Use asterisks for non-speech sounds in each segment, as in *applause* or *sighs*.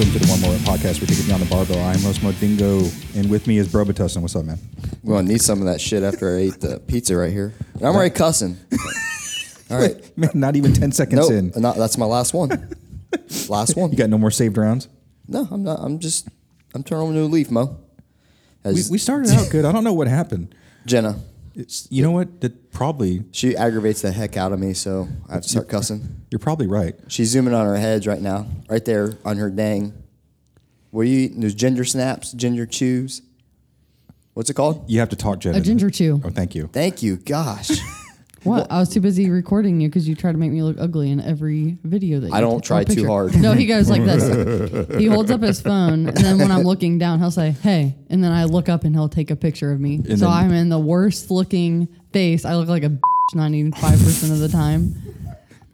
welcome to the One More Podcast. We're taking on the barbell. I'm host Modingo, and with me is Brobitussin. What's up, man? We're gonna need some of that shit after I ate the pizza right here. And I'm already cussing. *laughs* All right. Man, not even 10 seconds Nope. in. Not, that's my last one. *laughs* last one. You got no more saved rounds? No, I'm not. I'm just. I'm turning over a new leaf, Mo. We, As we started out good. I don't know what happened. Jenna, It's, you know what? That probably, she aggravates the heck out of me, so I have to start cussing. you're probably right. She's zooming on her heads right now, right there on her dang. What are you eating? There's ginger snaps, ginger chews. What's it called? You have to talk, Jenna. A ginger chew. Oh, thank you. Thank you. Gosh, What? I was too busy recording you because you try to make me look ugly in every video that you I don't take- try too hard. No, he goes like this. *laughs* he holds up his phone, and then when I'm looking down, he'll say, "Hey," and then I look up and he'll take a picture of me. so then- I'm in the worst looking face. I look like a ninety five percent of the time.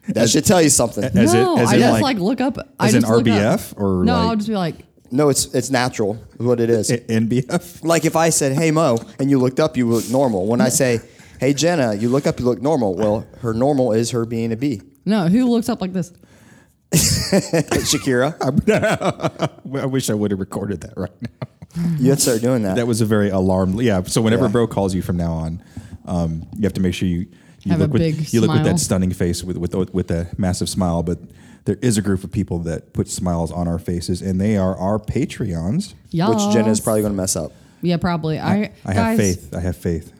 that should tell you something. As no, it, as I in just like, like, look up. I as in just look up. RBF or no, like- I'll just be like, No, it's it's natural. is What it is. NBF? Like if I said, "Hey Mo," and you looked up, you look normal. When I say, "Hey Jenna," you look up, you look normal. Well, her normal is her being a bee. no, who looks up like this? *laughs* Shakira, *laughs* I wish I would have recorded that right now. you have to start doing that. That was a very alarmed. Yeah. So whenever Yeah. bro calls you from now on, um, you have to make sure you, you Have a look with big you look with smile. that stunning face with with with a massive smile. But there is a group of people that put smiles on our faces, and they are our Patreons. Y'all. which Jenna's probably going to mess up. Yeah, probably. I I have guys, faith. I have faith.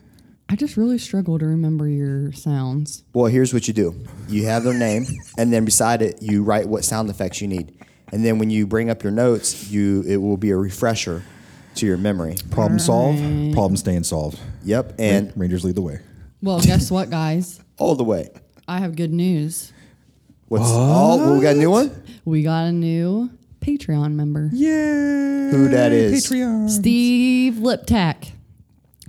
I just really struggle to remember your sounds. Well, here's what you do: you have their name, and then beside it, you write what sound effects you need. And then when you bring up your notes, you it will be a refresher to your memory. Problem solved. Problem staying solved. Yep, and Rangers lead the way. Well, guess what, guys? *laughs* all the way. I have good news. What's oh, well, we got a new one. We got a new Patreon member, Yeah. Who that is? Patreon. Steve Liptak.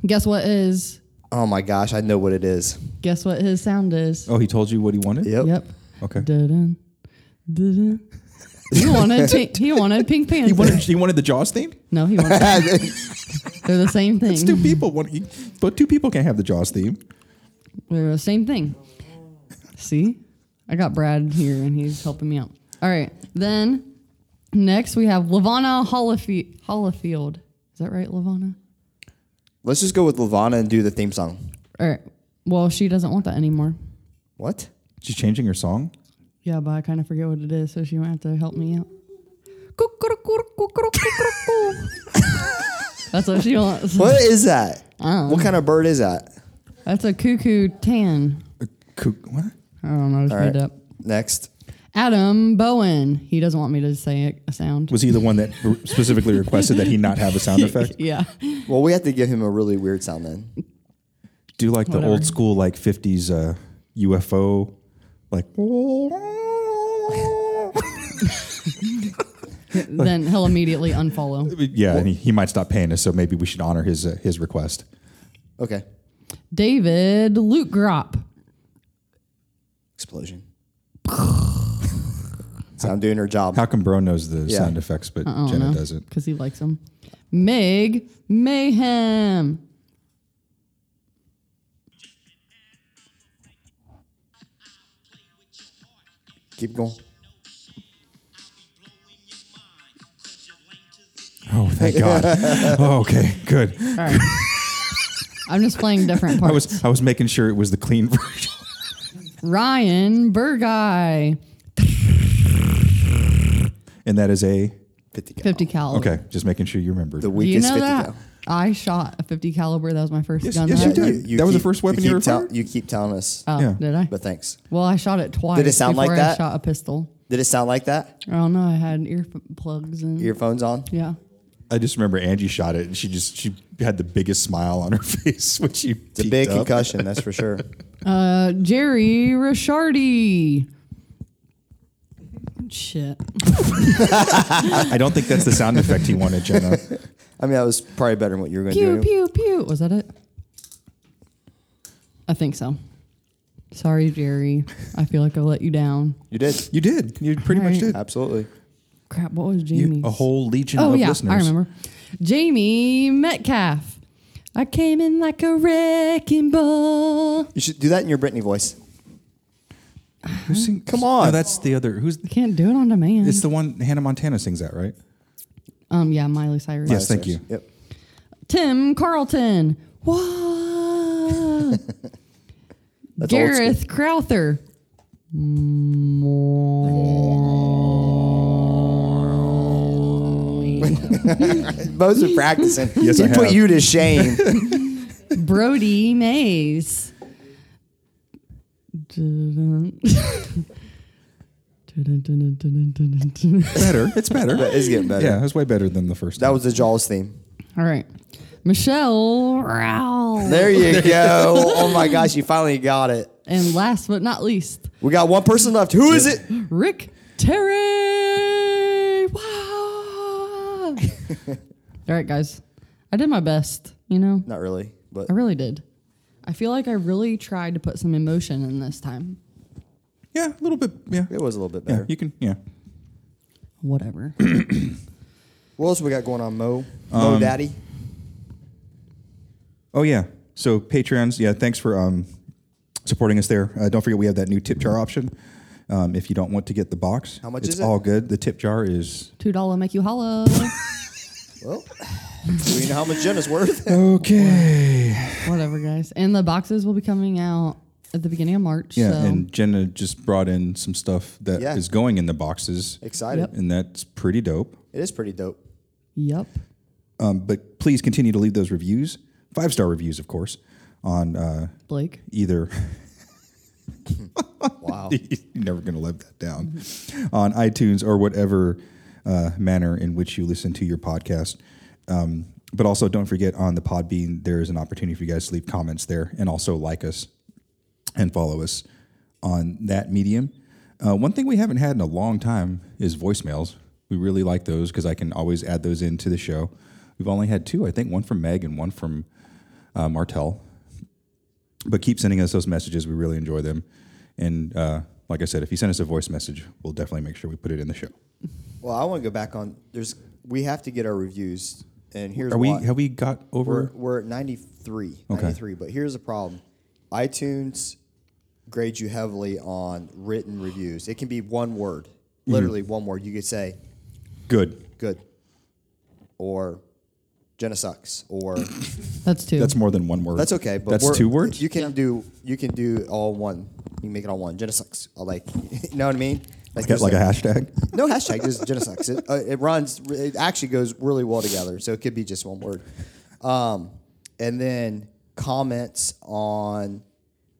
Guess what is? Oh my gosh, I know what it is. Guess what his sound is? Oh, he told you what he wanted. Yep. Yep. Okay. Dun-dun, dun-dun. He wanted *laughs* pink, he wanted Pink Panther. He wanted. He wanted the Jaws theme. no, he wanted. *laughs* They're the same thing. It's two people. One, but two people can't have the Jaws theme. They're the same thing. See, I got Brad here and he's helping me out. All right, then next we have Lavana Holifield. Holifield. Is that right, Lavana? Let's just go with Lavana and do the theme song. All right. Well, she doesn't want that anymore. What? She's changing her song. Yeah, but I kind of forget what it is, so she might have to help me out. *laughs* That's what she wants. What is that? What kind of bird is that? That's a cuckoo tan. A cuckoo? What? I don't know. Just All made right. up. Next. Adam Bowen. He doesn't want me to say a, a sound. Was he the one that specifically *laughs* requested that he not have a sound effect? *laughs* yeah. Well, we have to give him a really weird sound then. Do like the old school like '50s uh, UFO, like *laughs* then he'll immediately unfollow. yeah, and he, he might stop paying us. So maybe we should honor his uh, his request. Okay. David Luke Grop. Explosion. So I'm doing her job. How come Bro knows the Yeah. sound effects, but I don't Jenna know. doesn't? Because he likes them. Meg Mayhem. Keep going. Oh, thank God. *laughs* oh, okay, good. All right. I'm just playing different *laughs* parts. I parts. was I was making sure it was the clean *laughs* version. Ryan Burguy. And that is a 50 cal. 50 caliber. okay. Just making sure you remember. The Do you weakest know 50 that? cal. I shot a 50 caliber. That was my first Yes- gun. yes, that you I- did. That was the first weapon you keep ever tell- fired? You keep telling us. Oh, Yeah. did I? But thanks. Well, I shot it twice. Did it sound like before that? I shot a pistol. Did it sound like that? I don't know. I had earplugs and Earphones on? yeah. I just remember Angie shot it, and she just she had the biggest smile on her *laughs* face when she. It's a big concussion, that's for sure. Uh, Jerry Rishardi. Shit. *laughs* I don't think that's the sound effect he wanted, Jenna. *laughs* I mean, that was probably better than what you were going to Pew do. pew pew. Pew. Was that it? I think so. Sorry, Jerry. I feel like I let you down. You did. You did. You pretty much did. Absolutely. Crap. What was You- Jamie's? a whole legion Oh of yeah, listeners. I remember. Jamie Metcalf. I came in like a wrecking ball. You should do that in your Britney voice. Who sing- Come on. No, that's the other. Who's? I can't do it on demand. It's the one Hannah Montana sings that, right? um, yeah, Miley Cyrus. Yes, thank you. Yep. Tim Carlton. What? *laughs* That's Gareth Crowther. *laughs* Both are practicing. Yes, he I put have. you to shame. *laughs* Brody Mays. Better. It's better. it's getting better. Yeah, it's way better than the first. That time. was the Jaws theme. All right. Michelle Rowell. There you go. oh my gosh, you finally got it. And last but not least, We got one person left. Who is it? Rick Terry. Wow. *laughs* All right, guys. I did my best, you know? Not really, but I really did. I feel like I really tried to put some emotion in this time. yeah, a little bit. Yeah, it was a little bit yeah. better. You can. Yeah. Whatever. *clears throat* What else we got going on, Mo? Mo Um, Daddy? Oh yeah. So Patreons, yeah. Thanks for um, supporting us there. Uh, don't forget we have that new tip jar option. Um, if you don't want to get the box, How much it's is it? all good. The tip jar is Two dollar make you holla. *laughs* Well, do you know how much Jenna's worth? *laughs* okay. Whatever, guys. And the boxes will be coming out at the beginning of March. Yeah, so and Jenna just brought in some stuff that is Yeah. going in the boxes, Excited. Yep. and that's pretty dope. It is pretty dope. yep. Um, but please continue to leave those reviews, five star reviews, of course, on uh, Blake. either. *laughs* *laughs* Wow. You're never going to live that down on iTunes or whatever uh, manner in which you listen to your podcast. Um, but also, don't forget on the Podbean, there is an opportunity for you guys to leave comments there and also like us and follow us on that medium. Uh, one thing we haven't had in a long time is voicemails. We really like those because I can always add those into the show. We've only had two, I think, one from Meg and one from uh, Martel but keep sending us those messages. We really enjoy them. And uh, like I said, if you send us a voice message, we'll definitely make sure we put it in the show. Well, I want to go back on. There's we have to get our reviews, and here's Are we? why. Have we got we're, over? we're at 93, Okay. 93. But here's the problem: iTunes grades you heavily on written reviews. It can be one word, Mm-hmm. literally one word. You could say Good. "good" or "Jenna sucks" or *coughs* That's two. That's more than one word. That's okay, but that's two words. You can Yeah. do you can do all one. You can make it all one. Jenna sucks. I like, *laughs* you know what I mean? Like, like a hashtag. No hashtag. Just sucks. It, uh, it runs. It actually goes really well together. So it could be just one word. Um, and then comments on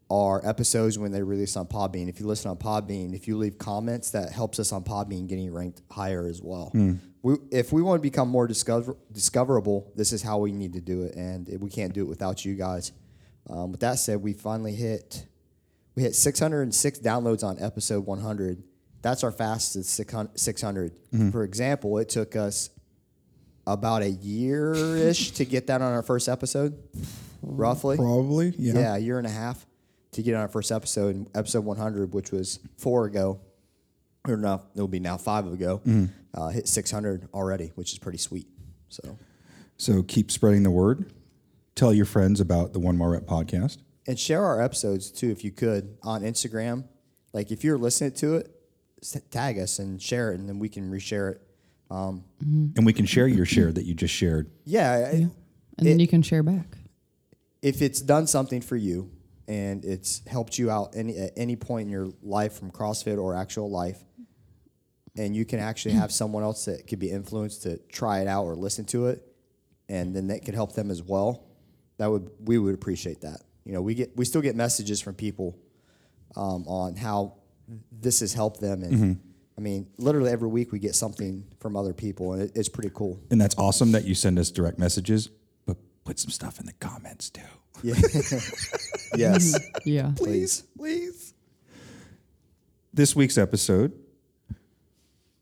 our episodes when they release on Podbean. If you listen on Podbean, if you leave comments, that helps us on Podbean getting ranked higher as well. We, if we want to become more discover, discoverable, this is how we need to do it, and we can't do it without you guys. Um, with that said, we finally hit we hit 606 downloads on episode 100. That's our fastest 600. For example, it took us about a year ish to get that on our first episode, roughly. Probably. Yeah. Yeah, a year and a half to get on our first episode, episode 100, which was four ago, or no, it'll be now five ago, uh, hit 600 already, which is pretty sweet. So, So keep spreading the word. Tell your friends about the One More Rep podcast. and share our episodes too, if you could, on Instagram. Like if you're listening to it, tag us and share it, and then we can reshare it. And we can share your share that you just shared. Yeah, I- and then you can share back. if it's done something for you and it's helped you out any at any point in your life from CrossFit or actual life, and you can actually have someone else that could be influenced to try it out or listen to it, and then that could help them as well. That would we would appreciate that. You know, we get we still get messages from people um, on how this has helped them, and I mean, literally every week we get something from other people, and it, it's pretty cool. And that's awesome that you send us direct messages, but put some stuff in the comments too. Yeah. *laughs* *laughs* yes. *laughs* Yeah. Please. please. This week's episode,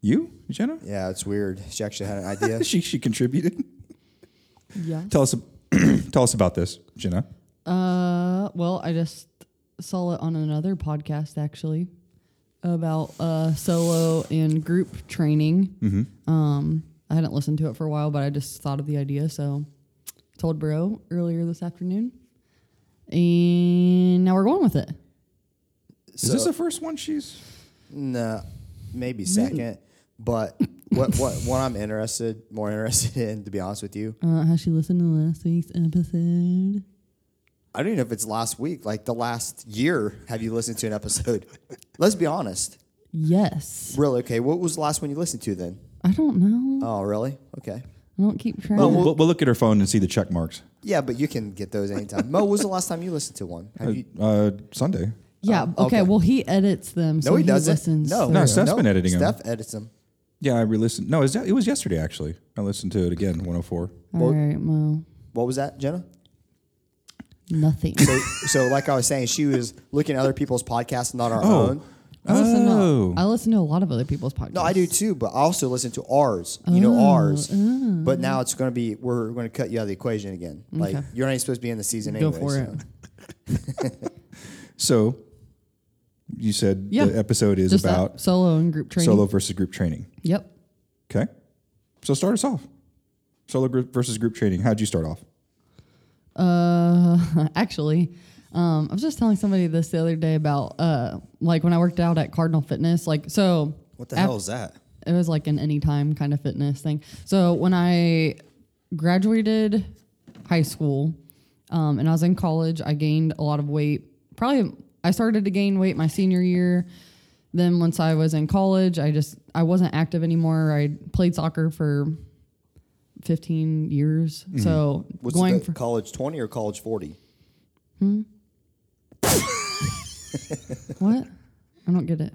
you, Jenna? Yeah, it's weird. She actually had an idea. She she contributed. Yeah. Tell us *clears throat* tell us about this, Jenna. Uh, well, I just saw it on another podcast actually about uh, solo and group training. Um, I hadn't listened to it for a while, but I just thought of the idea, so told Bro earlier this afternoon, and now we're going with it. Is this the first one she's? No, maybe second. But what what what I'm interested more interested in, to be honest with you, Uh, has she listened to last week's episode? I don't even know if it's last week, like the last year. Have you listened to an episode? *laughs* Let's be honest. Yes. Really? Okay. What was the last one you listened to then? I don't know. Oh, really? Okay. I don't keep track. Well, we'll, we'll look at her phone and see the check marks. Yeah, but you can get those anytime. Mo, when was the last time you listened to one? Have you? Uh, Sunday. yeah. um, okay. okay. Well, he edits them. So No, he doesn't. Listens No, No, through. Steph's been editing 'em. Steph edits them. Yeah, I re-listened. No, it was, it was yesterday actually. I listened to it again. 104. All right. Well, What was that, Jenna? Nothing. So, so like I was saying, she was looking at other people's podcasts, not our Oh. own. I listen, Oh. to, I listen to a lot of other people's podcasts. No, I do too, but I also listen to ours. You know oh, ours. Oh. But now it's going to be we're going to cut you out of the equation again. Like Okay. you're not even supposed to be in the season Go anyway. for so. it. *laughs* So, you said Yeah. the episode is Just that about solo and group training. solo versus group training. Yep. Okay. So start us off. Solo group versus group training. How'd you start off? Uh, *laughs* actually, um, I was just telling somebody this the other day about uh, like when I worked out at Cardinal Fitness. Like, so What the hell is that? it was like an anytime kind of fitness thing. So when I graduated high school um, and I was in college, I gained a lot of weight. Probably I started to gain weight my senior year. Then once I was in college, I just I wasn't active anymore. I played soccer for 15 years. So Was going it for college twenty or college forty? Hmm? *laughs* what? I don't get it.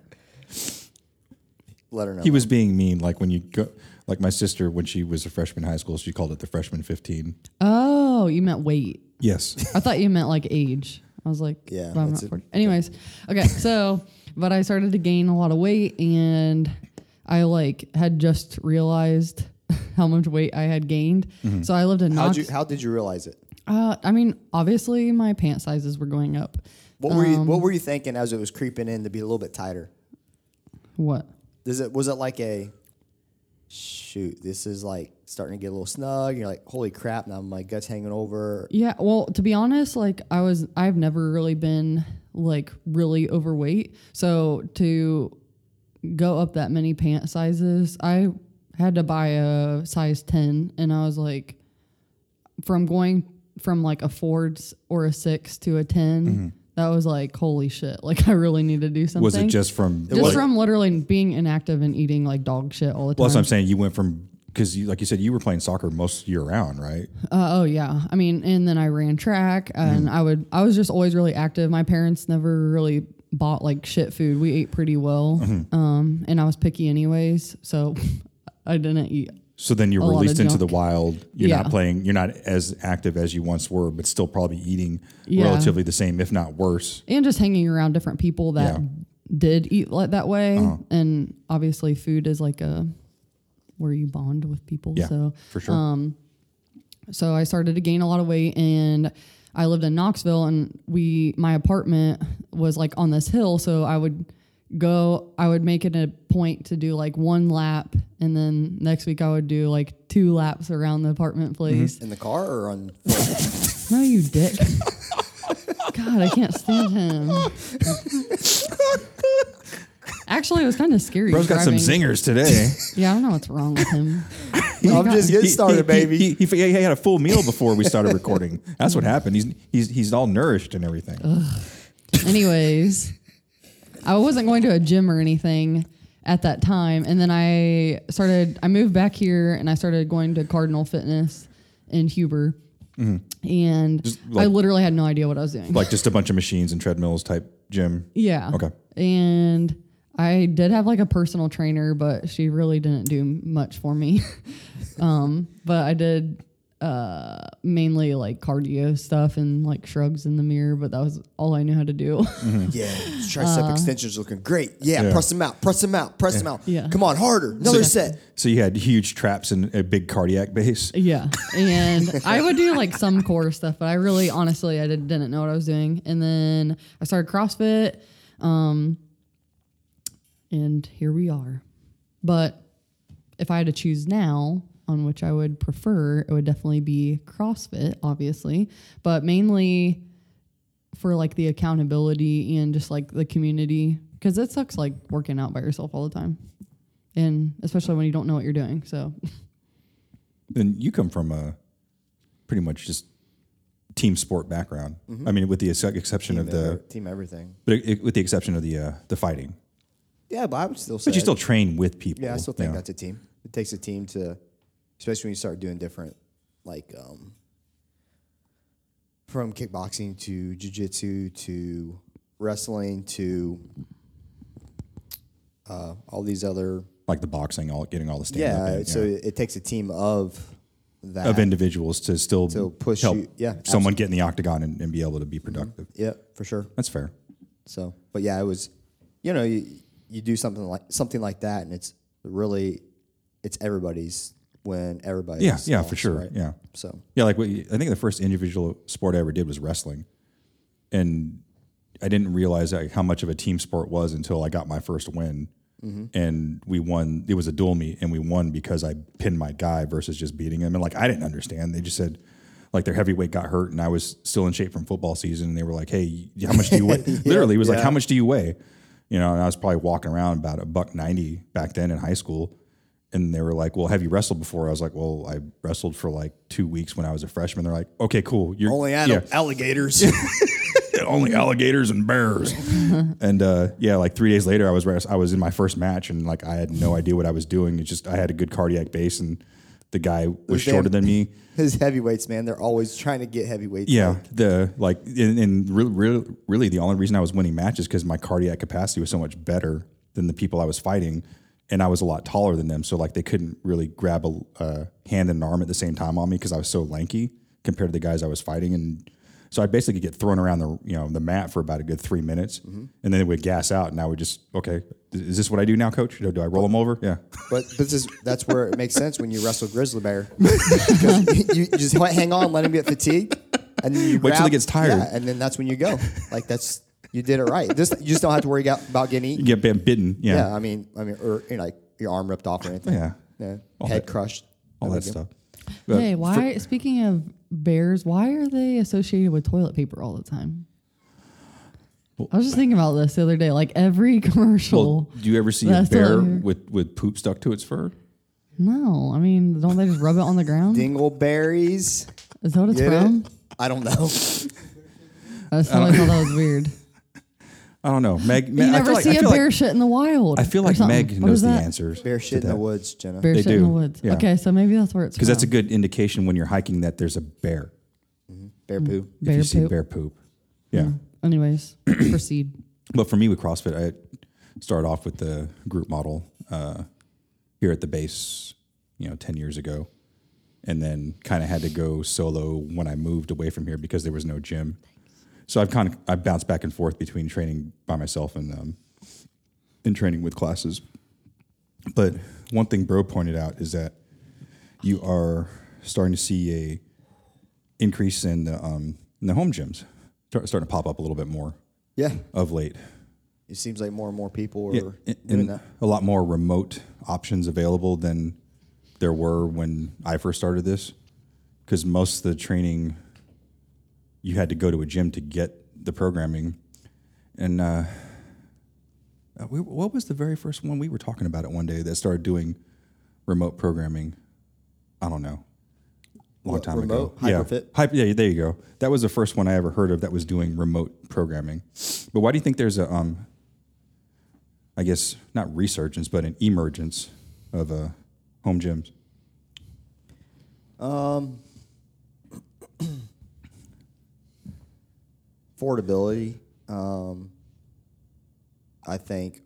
Let her know. He was being mean, like when you go, like my sister when she was a freshman in high school, she called it the freshman fifteen. Oh, you meant weight. Yes. I thought you meant like age. I was like, Yeah, but I'm not it. 40. Anyways, okay, *laughs* so but I started to gain a lot of weight, and I like had just realized *laughs* how much weight I had gained. So I lived in How'd you, how did you realize it? uh, I mean, obviously my pant sizes were going up. What were Um, you What were you thinking as it was creeping in to be a little bit tighter? What? Does it was it like a shoot? This is like starting to get a little snug. You're like, holy crap! Now my gut's hanging over. Yeah, well, to be honest, like I was I've never really been like really overweight. So to go up that many pant sizes, I had to buy a size 10 and I was like from going from like a 4 or a 6 to a 10, that was like holy shit. Like *laughs* I really need to do something. Was it just from? just like- from literally being inactive and eating like dog shit all the time? Well, that's what I'm saying. You went from because, you, like you said, you were playing soccer most year round, right? Uh, oh yeah, I mean, and then I ran track, and I would. I was just always really active. My parents never really bought like shit food. We ate pretty well, um, and I was picky anyways, so *laughs* I didn't eat. So then you're released into the wild. You're Yeah. not playing. You're not as active as you once were, but still probably eating Yeah. relatively the same, if not worse. and just hanging around different people that Yeah. Uh-huh. did eat like that way, and obviously food is like a where you bond with people. Yeah, so for sure. Um, so I started to gain a lot of weight and I lived in Knoxville and we my apartment was like on this hill so I would go I would make it a point to do like one lap and then next week I would do like two laps around the apartment mm-hmm. place. In the car or on? *laughs* No you dick. God, I can't stand him. Actually, it was kind of scary. Bro's got some driving. zingers today. Yeah, I don't know what's wrong with him. *laughs* I'm just getting started, he, baby. He, he, he, he had a full meal before we started recording. That's what happened. He's he's he's all nourished and everything. Anyways, I wasn't going to a gym or anything at that time. And then I started, I moved back here and I started going to Cardinal Fitness in Huber. And Mm-hmm. Just I literally had no idea what I was doing. Like just a bunch of machines and treadmills type gym. yeah. Okay. And I did have like a personal trainer, but she really didn't do much for me. *laughs* um, but I did uh mainly like cardio stuff and like shrugs in the mirror, but that was all I knew how to do. Yeah, *laughs* tricep extensions looking great. Yeah, Yeah. press them out, press them out, press them out. Yeah. Come on, harder. Another set. So you had huge traps and a big cardiac base. Yeah. And *laughs* I would do like some core stuff, but I really honestly I did, didn't know what I was doing. And then I started CrossFit. Um and here we are. But if I had to choose now on which I would prefer, it would definitely be CrossFit, obviously. But mainly for like the accountability and just like the community because it sucks like working out by yourself all the time, and especially when you don't know what you're doing. So And you come from a pretty much just team sport background. I mean, with the ex- exception team, of the, every- team everything. but it, with the exception of the uh, the fighting. Yeah, but I would still say. But you still train with people. yeah, I still think you know. that's a team. It takes a team to, especially when you start doing different, like um, from kickboxing to jujitsu to wrestling to uh, all these other. like the boxing, all getting all the stand Yeah, and, so yeah. it takes a team of that. of individuals to still To push help you- yeah, someone get in the octagon and, and be able to be productive. yeah, for sure. That's fair. So, but yeah, it was, you know, you, you do something like something like that, and it's really, it's everybody's when everybody. Yeah, yeah, for sure. right? Yeah. So Yeah, like I think the first individual sport I ever did was wrestling, and I didn't realize like, how much of a team sport was until I got my first win, mm-hmm. and we won. It was a dual meet, and we won because I pinned my guy versus just beating him. And like I didn't understand. They just said like their heavyweight got hurt, and I was still in shape from football season, and they were like, "Hey, how much do you weigh?" *laughs* *laughs* Literally, it was like, "How much do you weigh?" You know, and I was probably walking around about a buck ninety back then in high school. And they were like, "Well, have you wrestled before?" I was like, "Well, I wrestled for like two weeks when I was a freshman." They're like, "Okay, cool. You're only yeah, alligators. *laughs* only alligators and bears." and uh, yeah, like three days later, I was I was in my first match, and like I had no idea what I was doing. It's just I had a good cardiac base, and the guy was shorter than me. *laughs* His heavyweights, man, they're always trying to get heavyweights. Yeah, like, the like, and, and really, really, really, the only reason I was winning matches because my cardiac capacity was so much better than the people I was fighting, and I was a lot taller than them. So like, they couldn't really grab a uh, hand and an arm at the same time on me because I was so lanky compared to the guys I was fighting, and so I basically get thrown around the you know the mat for about a good three minutes, Mm-hmm. and then it would gas out, and I would just okay, is this what I do now, Coach? Do do I roll them over? Yeah. but this is, that's where it makes sense when you wrestle grizzly bear. *laughs* You, you just hang on, let him get fatigued, and then you Wait till he gets tired. Yeah, and then that's when you go. Like that's you did it right. This you just don't have to worry about, about getting eaten. You get bit- bitten. Yeah. Yeah, I mean, I mean, or you know, like your arm ripped off or anything. Yeah. yeah. All head that- crushed. All No that stuff. But hey, for- why? speaking of bears, why are they associated with toilet paper all the time? I was just thinking about this the other day. Like every *laughs* commercial. well, do you ever see a bear all I hear. with, with poop stuck to its fur? no, I mean, don't they just rub it on the ground? Dingleberries. Is that what it's Get from? it? I don't know. I just thought, I thought that was weird. I don't know. Meg, You Meg I never feel like, see I a feel bear like, shit in the wild. I feel or like something. Meg What knows is the that? answers. Bear to shit in the woods, Jenna. Bear They shit in the woods. yeah. Okay, so maybe that's where it's Because that's a from. good indication when you're hiking that there's a bear. Bear poo. if Bear you see poop. bear poop. Yeah. Anyways, *clears throat* proceed. But for me with CrossFit, I started off with the group model uh, here at the base, you know, 10 years ago. And then kind of had to go solo when I moved away from here because there was no gym. So I've kind of I bounced back and forth between training by myself and um, and training with classes. But one thing Bro pointed out is that you are starting to see a increase in the um, in the home gyms Start- starting to pop up a little bit more Yeah. of late. It seems like more and more people are Yeah, doing and that. a lot more remote options available than there were when I first started this. Because most of the training, you had to go to a gym to get the programming. And uh, uh, we, what was the very first one? We were talking about it one day that started doing remote programming. I don't know. Long What, time remote? ago. Yeah. Hyperfit? Hyper, yeah, there you go. That was the first one I ever heard of that was doing remote programming. But why do you think there's a um, I guess not resurgence, but an emergence of uh, home gyms. Affordability. Um, I think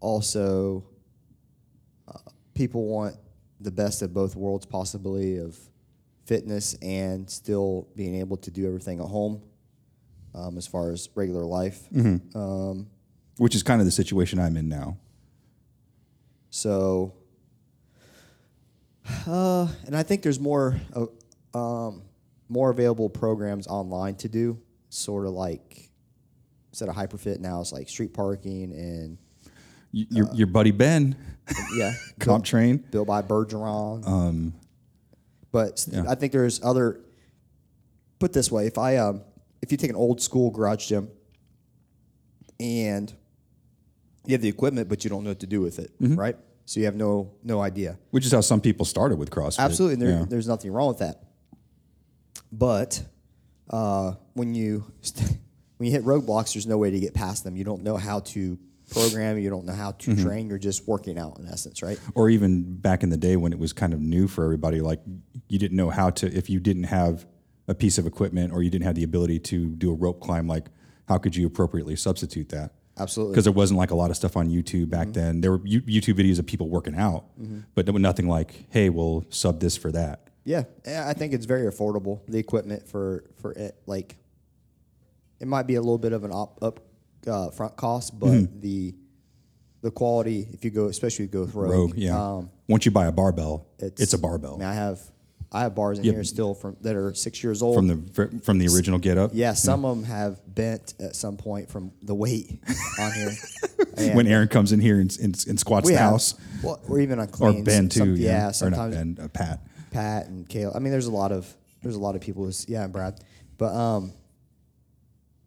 also uh, people want the best of both worlds, possibility of fitness and still being able to do everything at home um, as far as regular life. Um, which is kind of the situation I'm in now. So, uh, and I think there's more, uh, um, more available programs online to do. Sort of like instead of hyperfit now, it's like street parking and Y- Your, your buddy Ben, *laughs* yeah, *laughs* CompTrain. built by Bergeron. Um, but I think there's other. Put this way, if I um, if you take an old school garage gym and you have the equipment, but you don't know what to do with it, right? So you have no no idea. Which is how some people started with CrossFit. Absolutely, and there, Yeah. there's nothing wrong with that. But uh, when you st- *laughs* when you hit roadblocks, there's no way to get past them. You don't know how to program. You don't know how to Mm-hmm. train. You're just working out in essence, right? or even back in the day when it was kind of new for everybody, like you didn't know how to, if you didn't have a piece of equipment or you didn't have the ability to do a rope climb, like how could you appropriately substitute that? Absolutely. Because there wasn't like a lot of stuff on YouTube back then. There were You- YouTube videos of people working out, but there was nothing like, hey, we'll sub this for that. Yeah, yeah, I think it's very affordable. The equipment for for it, like, it might be a little bit of an op, up uh, front cost, but Mm-hmm. the the quality, if you go, especially if you go with Rogue, Rogue, yeah. um, Once you buy a barbell, it's, a barbell I mean, I have I have bars in here still from that are six years old. from the from the original Get Up. yeah, some of them have bent at some point from the weight on here. *laughs* When Aaron comes in here and, and, and squats the have, house, well, or even on or cleans, Ben too, some- yeah, yeah, or not sometimes Ben, uh, Pat. Pat and Kale. I mean, there's a lot of there's a lot of people. Who's, yeah, and Brad, but um,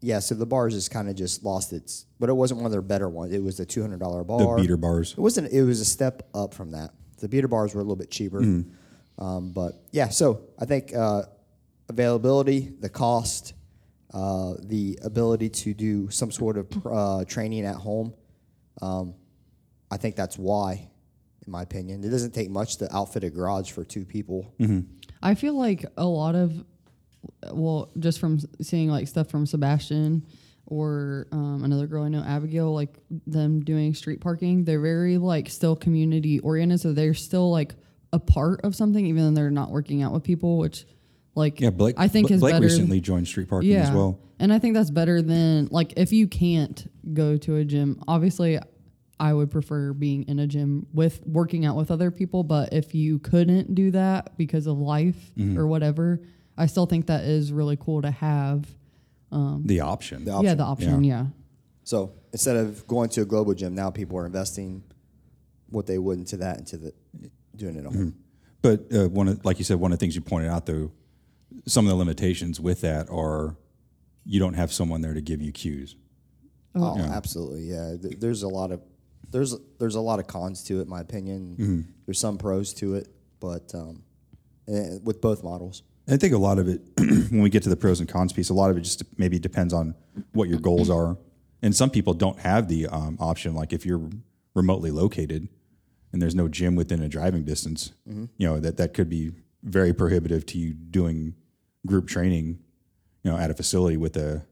yeah. So the bars just kind of just lost its, but it wasn't one of their better ones. It was the two hundred dollar bar. The beater bars. It wasn't. It was a step up from that. The beater bars were a little bit cheaper, Mm-hmm. um, but yeah. So I think uh, availability, the cost, uh, the ability to do some sort of uh, training at home. Um, I think that's why, in my opinion, it doesn't take much to outfit a garage for two people. I feel like a lot of, well, just from seeing like stuff from Sebastian or um, another girl I know, Abigail, like them doing street parking, they're very like still community oriented. So they're still like a part of something, even though they're not working out with people, which like Yeah, Blake. I think Blake is better. recently joined street parking as well. And I think that's better than like if you can't go to a gym, obviously I would prefer being in a gym with working out with other people, but if you couldn't do that because of life Mm-hmm. or whatever, I still think that is really cool to have. The option. The Yeah, the option, yeah. So instead of going to a global gym, now people are investing what they would into that into the doing it at home. But uh, one of, like you said, one of the things you pointed out though, some of the limitations with that are you don't have someone there to give you cues. Oh, absolutely, yeah. There's a lot of there's there's a lot of cons to it, in my opinion. There's some pros to it, but um, eh, with both models. I think a lot of it, *clears throat* when we get to the pros and cons piece, a lot of it just maybe depends on what your goals are. And some people don't have the um, option, like if you're remotely located and there's no gym within a driving distance, you know that that could be very prohibitive to you doing group training, you know, at a facility with a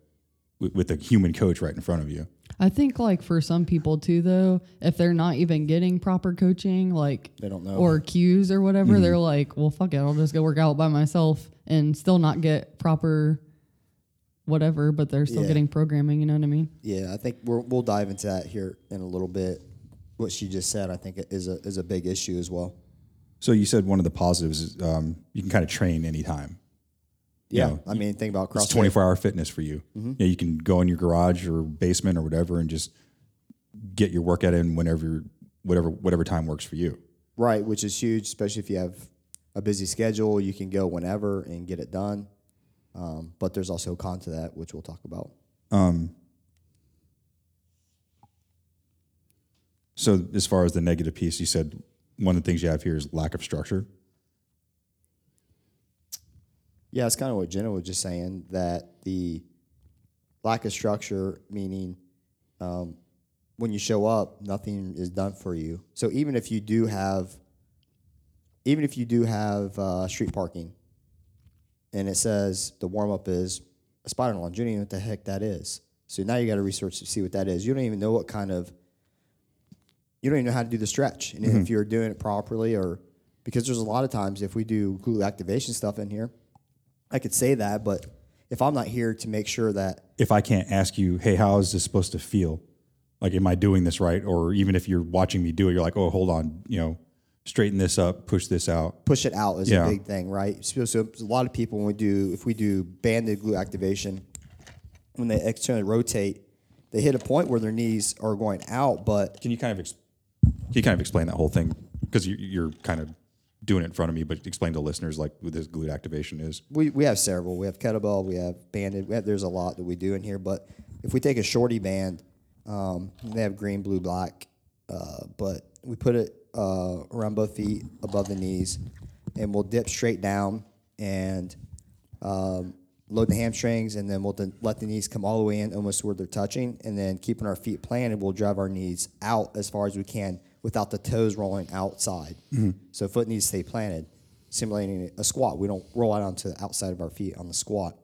with a human coach right in front of you. I think like for some people too though, if they're not even getting proper coaching, like They don't know. or cues or whatever, Mm-hmm. they're like, well, fuck it, I'll just go work out by myself and still not get proper whatever, but they're still Yeah. getting programming. You know what I mean? Yeah, I think we're, we'll dive into that here in a little bit. What she just said, I think, is a is a big issue as well. So you said one of the positives is um, you can kind of train anytime. Yeah, know, I mean, think about It's CrossFit. 24 hour fitness for you. Yeah, you can go in your garage or basement or whatever and just get your workout in whenever, whatever, whatever time works for you. Right, which is huge, especially if you have a busy schedule. You can go whenever and get it done. Um, but there's also a con to that, which we'll talk about. So as far as the negative piece, you said one of the things you have here is lack of structure. Yeah, it's kind of what Jenna was just saying that the lack of structure, meaning um, when you show up, nothing is done for you. So even if you do have, even if you do have uh, street parking, and it says the warm up is a spider lunge, you don't even know what the heck that is. So now you got to research to see what that is. You don't even know what kind of, you don't even know how to do the stretch, and if you're doing it properly, or because there's a lot of times if we do glute activation stuff in here, I could say that, but if I'm not here to make sure that If I can't ask you, hey, how is this supposed to feel? Like, am I doing this right? Or even if you're watching me do it, you're like, oh, hold on, you know, straighten this up, push this out. push it out is Yeah. a big thing, right? So, so a lot of people when we do if we do banded glute activation, when they externally rotate, they hit a point where their knees are going out, but Can you kind of, ex- can you kind of explain that whole thing? Because you, you're kind of doing it in front of me, but explain to listeners like what this glute activation is. We, we have several. We have kettlebell. We have banded. We have, there's a lot that we do in here. But if we take a shorty band, um, they have green, blue, black. Uh, but we put it uh, around both feet, above the knees, and we'll dip straight down and um, load the hamstrings, and then we'll let the knees come all the way in, almost where they're touching, and then keeping our feet planted, we'll drive our knees out as far as we can without the toes rolling outside. So foot needs to stay planted, simulating a squat. We don't roll out onto the outside of our feet on the squat.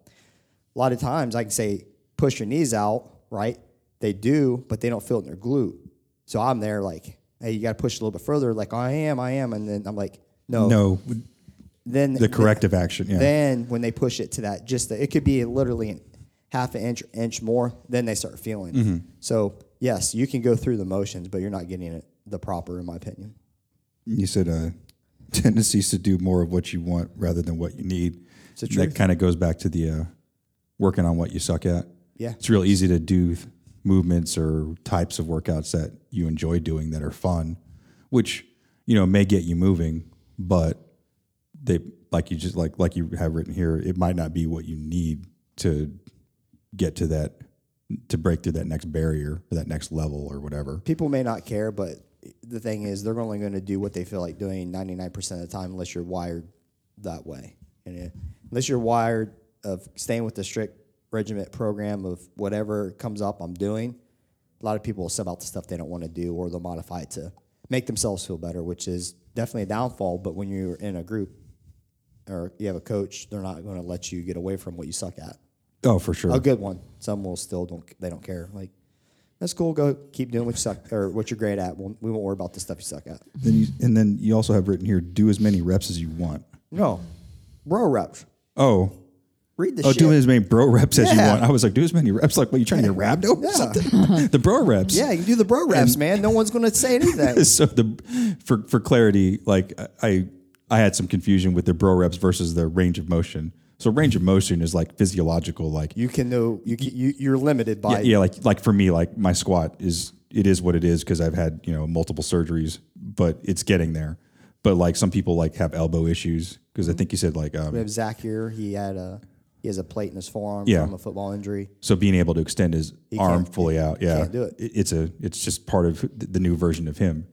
A lot of times I can say, push your knees out, right? They do, but they don't feel it in their glute. So I'm there like, hey, you got to push a little bit further. Like, I am, I am. And then I'm like, no. No, Then the corrective action. Yeah. Then when they push it to that, just the, it could be literally an half an inch, inch more. Then they start feeling. Mm-hmm. So yes, you can go through the motions, but you're not getting it the proper, in my opinion. you said uh, *laughs* tendencies to do more of what you want rather than what you need. that kind of goes back to the uh, working on what you suck at. Yeah. it's real easy to do movements or types of workouts that you enjoy doing that are fun, which you know may get you moving, but they like you just like like you have written here, it might not be what you need to get to that to break through that next barrier or that next level or whatever. People may not care, but the thing is, they're only going to do what they feel like doing 99% of the time, unless you're wired that way. And it, unless you're wired of staying with the strict regiment program of whatever comes up, I'm doing. A lot of people will sub out the stuff they don't want to do, or they'll modify it to make themselves feel better, which is definitely a downfall. But when you're in a group or you have a coach, they're not going to let you get away from what you suck at. Oh, for sure. A good one. Some will still don't. They don't care. Like that's cool. Go keep doing what you suck or what you're great at. We'll, we won't worry about the stuff you suck at. Then you, and then you also have written here: do as many reps as you want. No, bro reps. Oh, Read the oh, shit. do as many bro reps as you Yeah. want. I was like, do as many reps. Like, what are you trying to get rhabdo? or Yeah. something? the bro reps. yeah, you can do the bro reps, man. No one's going to say anything. *laughs* So the for for clarity, like I I had some confusion with the bro reps versus the range of motion. So range of motion is like physiological, like you can know you, can, you you're limited by yeah, yeah, like like for me, like my squat is it is what it is because I've had you know multiple surgeries, but it's getting there. But like some people like have elbow issues because I think you said like um, We have Zach here. He had a he has a plate in his forearm Yeah. from a football injury. so being able to extend his arm can't- fully out, yeah, it. It's a it's just part of the new version of him.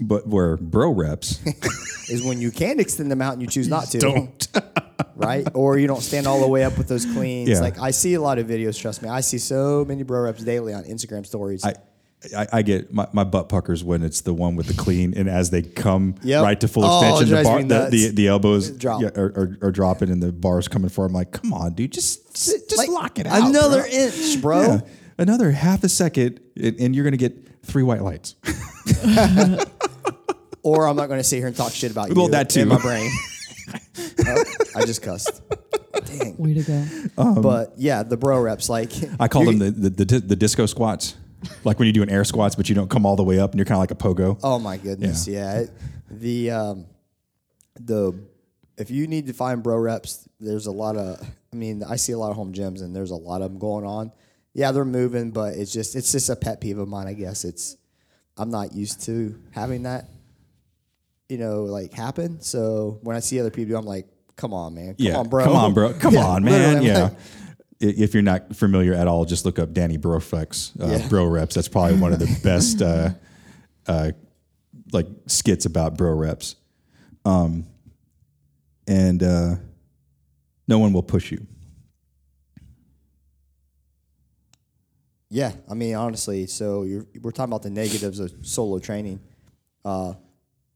But where bro reps, *laughs* Is when you can extend them out and you choose not to. don't. *laughs* right? Or you don't stand all the way up with those cleans. Yeah. Like I see a lot of videos. Trust me, I see so many bro reps daily on Instagram stories. I, I, I get my, my butt puckers when it's the one with the clean, and as they come Yep. right to full Oh, extension, the, bar, the, the the elbows Drop. yeah, are, are, are dropping, and the bars coming for. I'm like, come on, dude, just just, Like, lock it out. Another bro. inch, *laughs* bro. Yeah. another half a second, and, and you're gonna get three white lights. Or I'm not going to sit here and talk shit about *laughs* you. Well, that too. In my brain. *laughs* Oh, I just cussed. Dang. Way to go. but yeah, the bro reps like I call them the, the the the disco squats, like when you do an air squats, but you don't come all the way up, and you're kind of like a pogo. Oh my goodness, yeah. It- The um, the if you need to find bro reps, there's a lot of. I mean, I see a lot of home gyms, and there's a lot of them going on. Yeah, they're moving, but it's just it's just a pet peeve of mine. I guess it's I'm not used to having that, you know, like happen. So when I see other people, I'm like, come on, man, come yeah, on, bro, come on, bro, *laughs* come Yeah, on, man, yeah. like, if you're not familiar at all, just look up Danny Broflex, uh, Yeah. bro reps. That's probably one of the *laughs* best uh, uh, like skits about bro reps. Um, and uh, no one will push you. Yeah, I mean, honestly, so you're, we're talking about the negatives of solo training. Uh,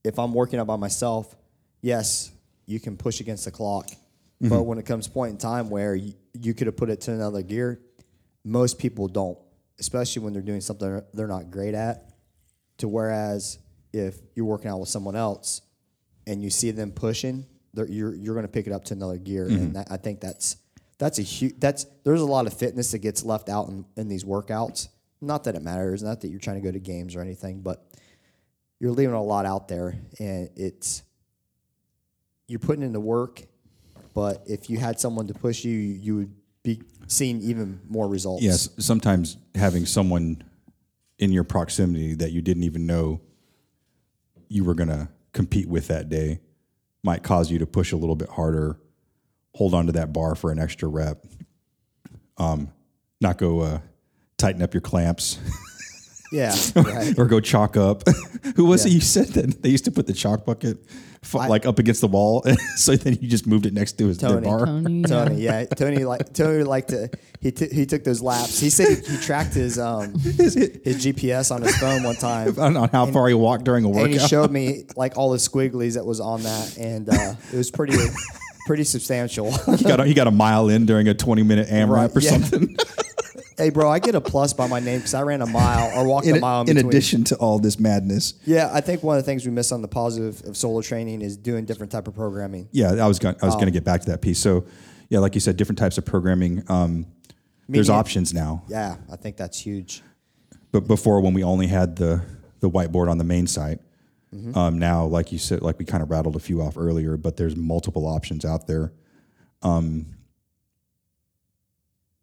if I'm working out by myself, yes, you can push against the clock. Mm-hmm. But when it comes point in time where you, you could have put it to another gear, most people don't, especially when they're doing something they're not great at. To whereas if you're working out with someone else and you see them pushing, they're, you're you're going to pick it up to another gear, and mm-hmm. that, I think that's that's a huge that's there's a lot of fitness that gets left out in, in these workouts. Not that it matters, not that you're trying to go to games or anything, but you're leaving a lot out there, and it's you're putting in the work. But if you had someone to push you, you would be seeing even more results. Yes, sometimes having someone in your proximity that you didn't even know you were gonna compete with that day might cause you to push a little bit harder, hold on to that bar for an extra rep, um, not go uh, tighten up your clamps *laughs* Yeah, *laughs* right. or go chalk up. *laughs* Who was it you said that they used to put the chalk bucket fu- like up against the wall, *laughs* so then you just moved it next to his their Tony. bar? Tony, Tony, yeah, Tony like Tony liked to. He t- he took those laps. He said he, he tracked his um Is it- his GPS on his phone one time, on, on how far he walked during a and he workout. showed me like all the squigglies that was on that, and uh, it was pretty pretty substantial. he, got a, he got a mile in during a 20 minute AMRAP Right, or yeah. something. Hey, bro, I get a plus by my name because I ran a mile or walked In, a mile. In, in addition to all this madness. yeah, I think one of the things we miss on the positive of solo training is doing different type of programming. Yeah, I was going. I was Oh. going to get back to that piece. So, yeah, like you said, different types of programming. Um, there's options now, Yeah, I think that's huge. but before when we only had the the whiteboard on the main site, Mm-hmm. um, now like you said, like we kind of rattled a few off earlier, but there's multiple options out there. Um,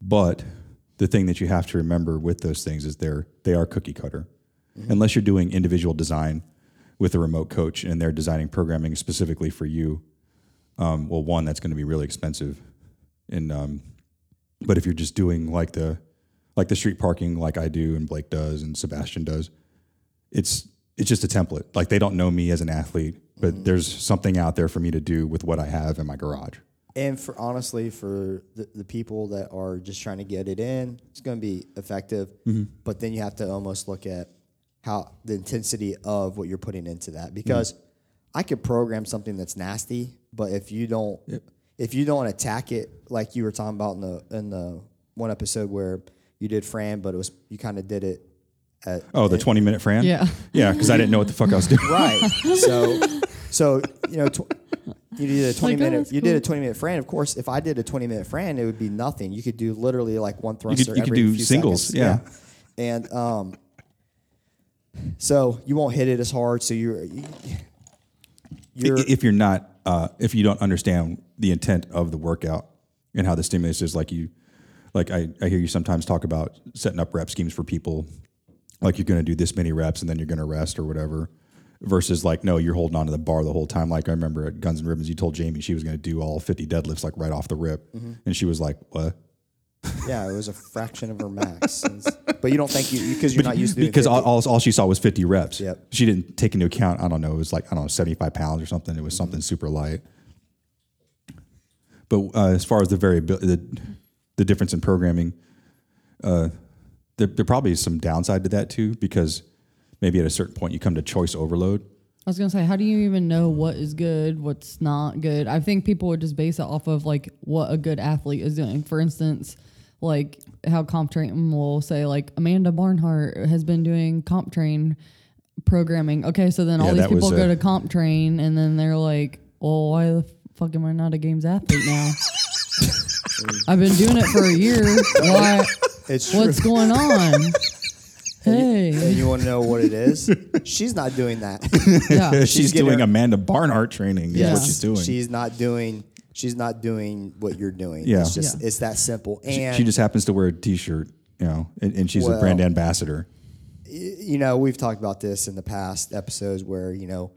but the thing that you have to remember with those things is they're they are cookie cutter, Mm-hmm. unless you're doing individual design with a remote coach and they're designing programming specifically for you. Um, well, one that's going to be really expensive, and um, but if you're just doing like the like the street parking, like I do and Blake does and Sebastian does, it's it's just a template. Like they don't know me as an athlete, but Mm-hmm. there's something out there for me to do with what I have in my garage. And for honestly, for the, the people that are just trying to get it in, it's going to be effective. Mm-hmm. But then you have to almost look at how the intensity of what you're putting into that because I could program something that's nasty, but if you don't, if you don't attack it like you were talking about in the in the one episode where you did Fran, but it was you kind of did it at Oh, the 20 minute Fran? Yeah. Yeah, because I didn't know what the fuck I was doing. right. So, *laughs* so you know, tw- you did a twenty Like, oh, minute. that's You did a cool. twenty minute Fran. Of course, if I did a twenty minute Fran, it would be nothing. You could do literally like one thruster. you could every do few singles, seconds. yeah. and um, so you won't hit it as hard. So you're you're if you're not, uh, if you don't understand the intent of the workout and how the stimulus is, like you, like I, I hear you sometimes talk about setting up rep schemes for people, like you're going to do this many reps and then you're going to rest or whatever, versus like no, you're holding on to the bar the whole time. Like I remember at Guns and Ribbons, you told Jamie she was going to do all 50 deadlifts like right off the rip, Mm-hmm. and she was like, "What?" yeah, it was a fraction of her *laughs* max. but you don't think you because you're not used to because all, all, all she saw was 50 reps. Yep. She didn't take into account, I don't know, it was like, I don't know, 75 pounds or something. It was something super light. But uh, as far as the variability, the, the difference in programming, uh, there, there probably is some downside to that too, because maybe at a certain point you come to choice overload. I was gonna say, how do you even know what is good, what's not good? I think people would just base it off of like what a good athlete is doing. For instance, like how CompTrain will say like Amanda Barnhart has been doing CompTrain programming. Okay, so then all Yeah, these people go to CompTrain and then they're like, well, why the fuck am I not a games athlete now? *laughs* I've been doing it for a year. Why? it's true. What's going on? *laughs* Hey, And you want to know what it is? *laughs* She's not doing that. yeah. *laughs* She's, She's doing her- Amanda Barnhart training. Is Yeah. what she's doing. She's not doing. She's not doing what you're doing. Yeah. It's just Yeah. it's that simple. And she just happens to wear a t-shirt, you know, and, and she's a brand ambassador. you know, we've talked about this in the past episodes where, you know,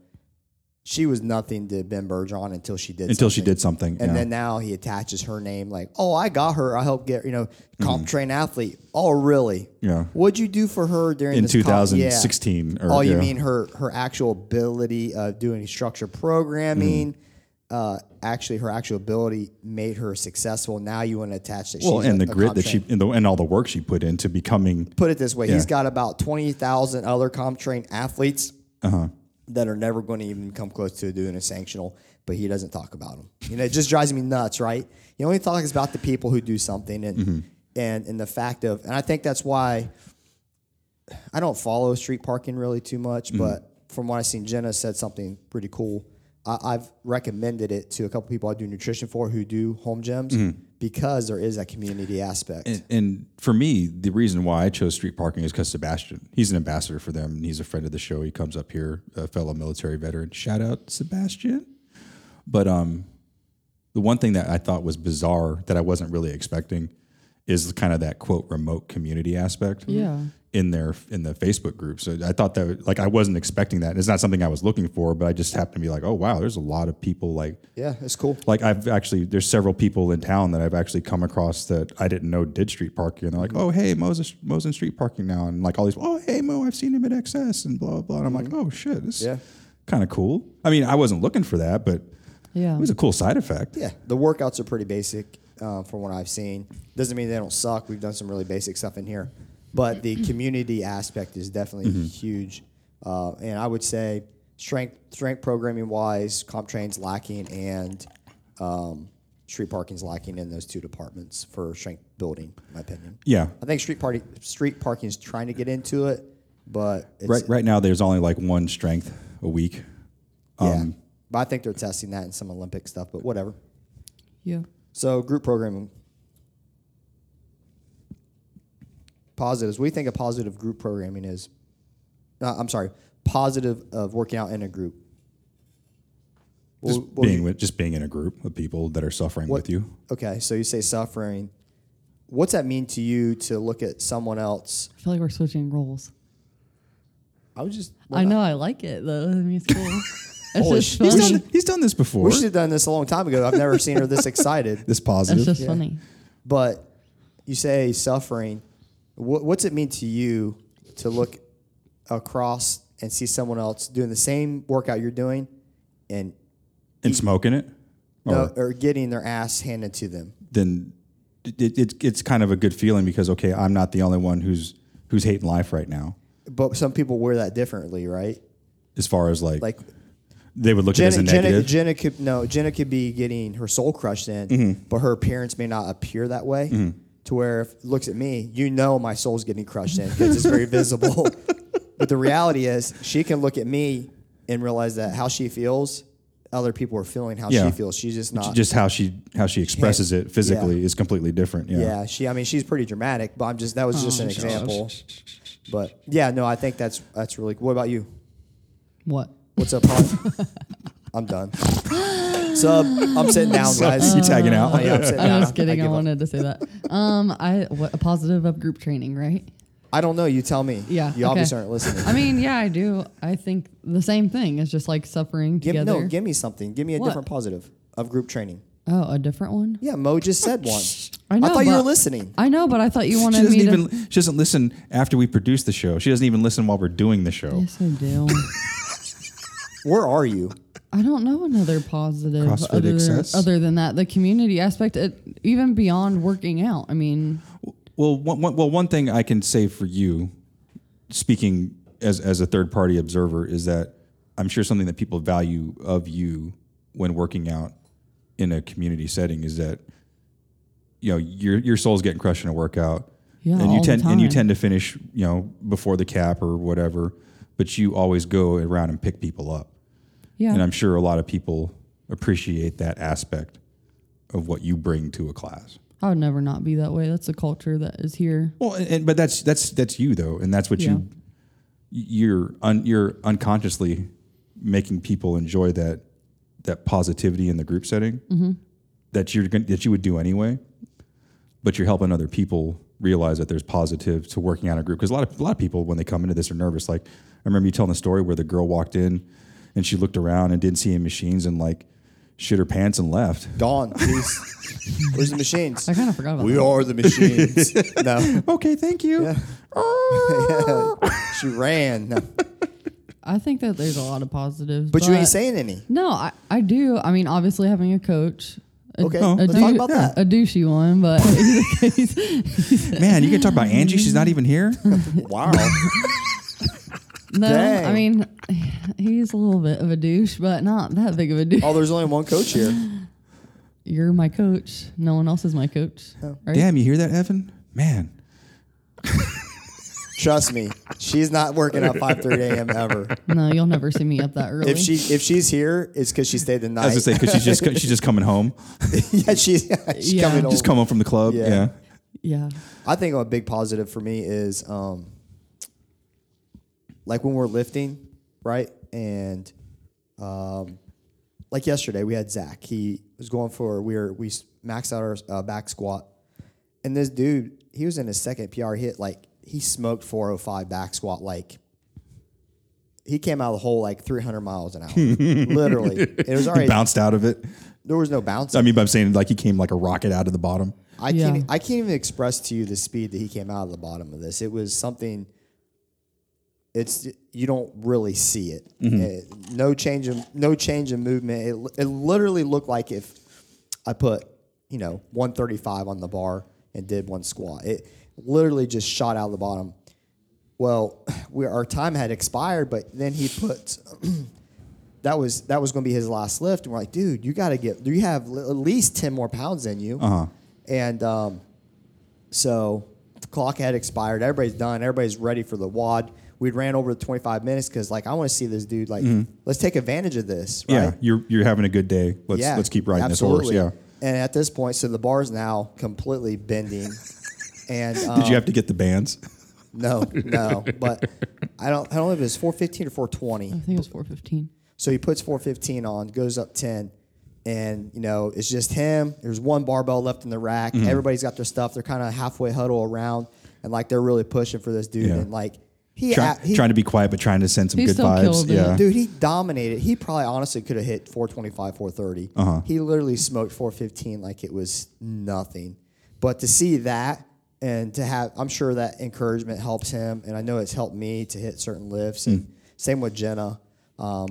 she was nothing to Ben Bergeron until she did Until she something. did something. And yeah. then now he attaches her name like, oh, I got her. I helped get, you know, comp Mm-hmm. train athlete. Oh, really? Yeah. What'd you do for her during in this comp- 2016. Yeah. Or, oh, you yeah. mean her her actual ability of doing structured programming? Mm-hmm. Uh, actually, her actual ability made her successful. Now you want to attach that. Well, she's and a- the grit that train. she and, the, and all the work she put into becoming. put it this way, he's got about twenty thousand other CompTrain athletes Uh-huh. That are never going to even come close to doing a sanctional, but he doesn't talk about them. You know, it just drives me nuts, right? He only talks about the people who do something, and Mm-hmm. and and the fact of, and I think that's why I don't follow street parking really too much, Mm-hmm. but from what I've seen, Jenna said something pretty cool. I, I've recommended it to a couple people I do nutrition for who do home gyms because there is that community aspect. And, and for me, the reason why I chose street parking is because Sebastian. He's an ambassador for them, and he's a friend of the show. He comes up here, a fellow military veteran. Shout out Sebastian. But um, the one thing that I thought was bizarre that I wasn't really expecting is kind of that quote remote community aspect. Yeah. In their in the Facebook group, so I thought that like I wasn't expecting that. It's not something I was looking for, but I just happened to be like, oh wow, there's a lot of people like Yeah, it's cool. like I've actually there's several people in town that I've actually come across that I didn't know did street parking, and they're like, oh hey, Moses Mo's in street parking now, and like all these, oh hey Mo, I've seen him at XS and blah blah. blah. And I'm like, mm-hmm. oh shit, this Yeah. is kind of cool. I mean, I wasn't looking for that, but Yeah. it was a cool side effect. Yeah, the workouts are pretty basic uh, from what I've seen. Doesn't mean they don't suck. We've done some really basic stuff in here, but the community aspect is definitely huge. Uh, and I would say strength strength programming wise, CompTrain's lacking, and um, street parking's lacking in those two departments for strength building. In my opinion. Yeah. I think street party street parking is trying to get into it, but it's, Right right now, there's only like one strength a week. yeah. Um, but I think they're testing that in some Olympic stuff. But whatever. yeah. So group programming. Positives. We think a positive group programming is? Uh, I'm sorry, positive of working out in a group. What- Just what would being you- with just being in a group of people that are suffering What- with you. okay, so you say suffering. What's that mean to you to look at someone else? I feel like we're switching roles. I was just. I know I like it though. I mean, it's cool. *laughs* It's Holy just shit. He's done he's done this before. We should have done this a long time ago. I've never seen her this excited. *laughs* This It's positive. just Yeah. funny. But you say suffering. What, what's it mean to you to look across and see someone else doing the same workout you're doing, and and smoking it. Or no, or getting their ass handed to them? then it, it, it's kind of a good feeling because okay, I'm not the only one who's who's hating life right now. But some people wear that differently, right? As far as like, Like they would look at it as a Jenna, Jenna, negative. Jenna could no, Jenna could be getting her soul crushed in, Mm-hmm. but her appearance may not appear that way. To where if it looks at me, you know my soul's getting crushed in because it's very visible. *laughs* But the reality is, she can look at me and realize that how she feels, other people are feeling how Yeah. she feels. She's just not. just how she how she expresses it physically is completely different. Yeah. yeah, she. I mean, she's pretty dramatic, but I'm just that was just an example. But yeah, no, I think that's that's really. What about you? What? What's up, Hon? *laughs* I'm done. Sub, I'm sitting down, guys. You tagging out? Oh, yeah, I'm sitting I'm down. just kidding. I, give up. wanted to say that. Um, I what a positive of group training, right? I don't know. You tell me. Yeah. You okay. obviously aren't listening. I mean, yeah, I do. I think the same thing. It's just like suffering give, together. no, give me something. Give me a What? different positive of group training. oh, a different one. Yeah, Mo just said one. I know. thought you were listening. I know, but I thought you wanted to She wanted doesn't me to. even she doesn't listen after we produce the show. She doesn't even listen while we're doing the show. Yes, I do. *laughs* Where are you? I don't know another positive CrossFit other, excess? other than that. The community aspect, it, even beyond working out. I mean, Well, one, one, well, one thing I can say for you, speaking as as a third party observer, is that I'm sure something that people value of you when working out in a community setting is that you know your your soul's getting crushed in a workout, Yeah, and you all the tend and you time. tend to finish you know before the cap or whatever, but you always go around and pick people up, yeah, and I'm sure a lot of people appreciate that aspect of what you bring to a class. I would never not be that way. That's a culture that is here. Well, and, and- but that's that's that's you though, and that's what Yeah. you you're un, you're unconsciously making people enjoy that that positivity in the group setting Mm-hmm. that you're that you would do anyway, but you're helping other people realize that there's positive to working out a group because a lot of a lot of people when they come into this are nervous. Like I remember you telling the story where the girl walked in and she looked around and didn't see any machines and like shit her pants and left. Dawn, please. *laughs* Where's the machines? I kind of forgot about We that. are the machines. *laughs* no. Okay, thank you. Ah. *laughs* she ran. No. I think that there's a lot of positives. But you ain't saying any. No, I, I do. I mean, obviously having a coach. A, Okay, a let's talk about that. A douchey one, but he's, he's- Man, you can talk about Angie. She's not even here. Wow. No, Dang. I mean, *sighs* he's a little bit of a douche, but not that big of a douche. oh, there's only one coach here. *laughs* You're my coach. No one else is my coach. Right? Damn, you hear that, Evan? Man, *laughs* Trust me, she's not working at 5:30 a.m. ever. No, you'll never see me up that early. If she if she's here, it's because she stayed the night. I was gonna say because she's just she's just coming home, *laughs* yeah, she's, she's Yeah. coming home. just come home from the club. Yeah. Yeah. yeah. I think a big positive for me is um, like when we're lifting, right? And um, like yesterday, we had Zach. He was going for we were we maxed out our uh, back squat, And this dude, he was in his second PR hit, like he smoked 405 back squat like he came out of the hole like 300 miles an hour. *laughs* Literally. It was He already bounced out of it. there was no bounce. I mean, but I'm saying like he came like a rocket out of the bottom. I Yeah. can't I can't even express to you the speed that he came out of the bottom of this. It was something it's you don't really see it. Uh, no change in no change in movement. It, it literally looked like if I put, you know, 135 on the bar and did one squat. It literally just shot out of the bottom. Well, *sighs* we, our time had expired, but then he put *clears throat* that was that was going to be his last lift, and we're like, dude, you got to get do you have at least ten more pounds in you, Uh-huh. and um, so the clock had expired. Everybody's done. Everybody's ready for the WOD. We ran over the 25 minutes because like I want to see this dude. Like, let's take advantage of this. Right? Yeah, you're you're having a good day. Let's let's keep riding absolutely. this horse. Yeah. And at this point, so the bar's now completely bending. *laughs* and um, Did you have to get the bands? *laughs* no, no, but I don't. I don't know if it was 415 or 420. I think it was 415. So he puts 415 on, goes up 10, and you know it's just him. There's one barbell left in the rack. Mm-hmm. Everybody's got their stuff. They're kind of halfway huddle around, and like they're really pushing for this dude. Yeah. And like he, Try, a- he trying to be quiet, but trying to send some He good still vibes. killed it. Yeah. dude, he dominated. He probably honestly could have hit 425, 430. Uh-huh. He literally smoked 415 like it was nothing. But to see that and to have, I'm sure that encouragement helps him, and I know it's helped me to hit certain lifts. And Mm. same with Jenna.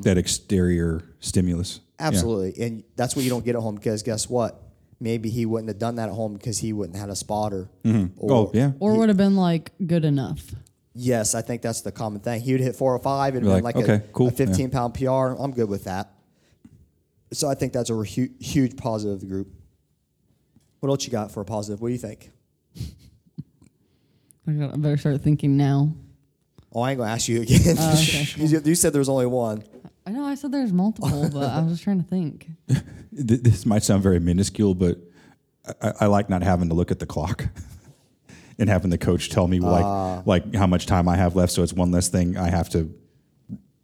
that exterior stimulus. Yeah. Absolutely. And that's what you don't get at home because guess what? Maybe he wouldn't have done that at home because he wouldn't have had a spotter. Or, Oh yeah. Or would have been like good enough. Yes, I think that's the common thing. He would hit 405 and You're been like, like, okay, a, cool, a 15 pound PR. I'm good with that. So I think that's a hu- huge positive of the group. What else you got for a positive? What do you think? I got- I better start thinking now. Oh, I ain't going to ask you again. Oh, okay, *laughs* you, you said there was only one. I know I said there's multiple, but I was just trying to think. *laughs* *laughs* This might sound very minuscule, but I, I like not having to look at the clock and having the coach tell me like like how much time I have left. So it's one less thing I have to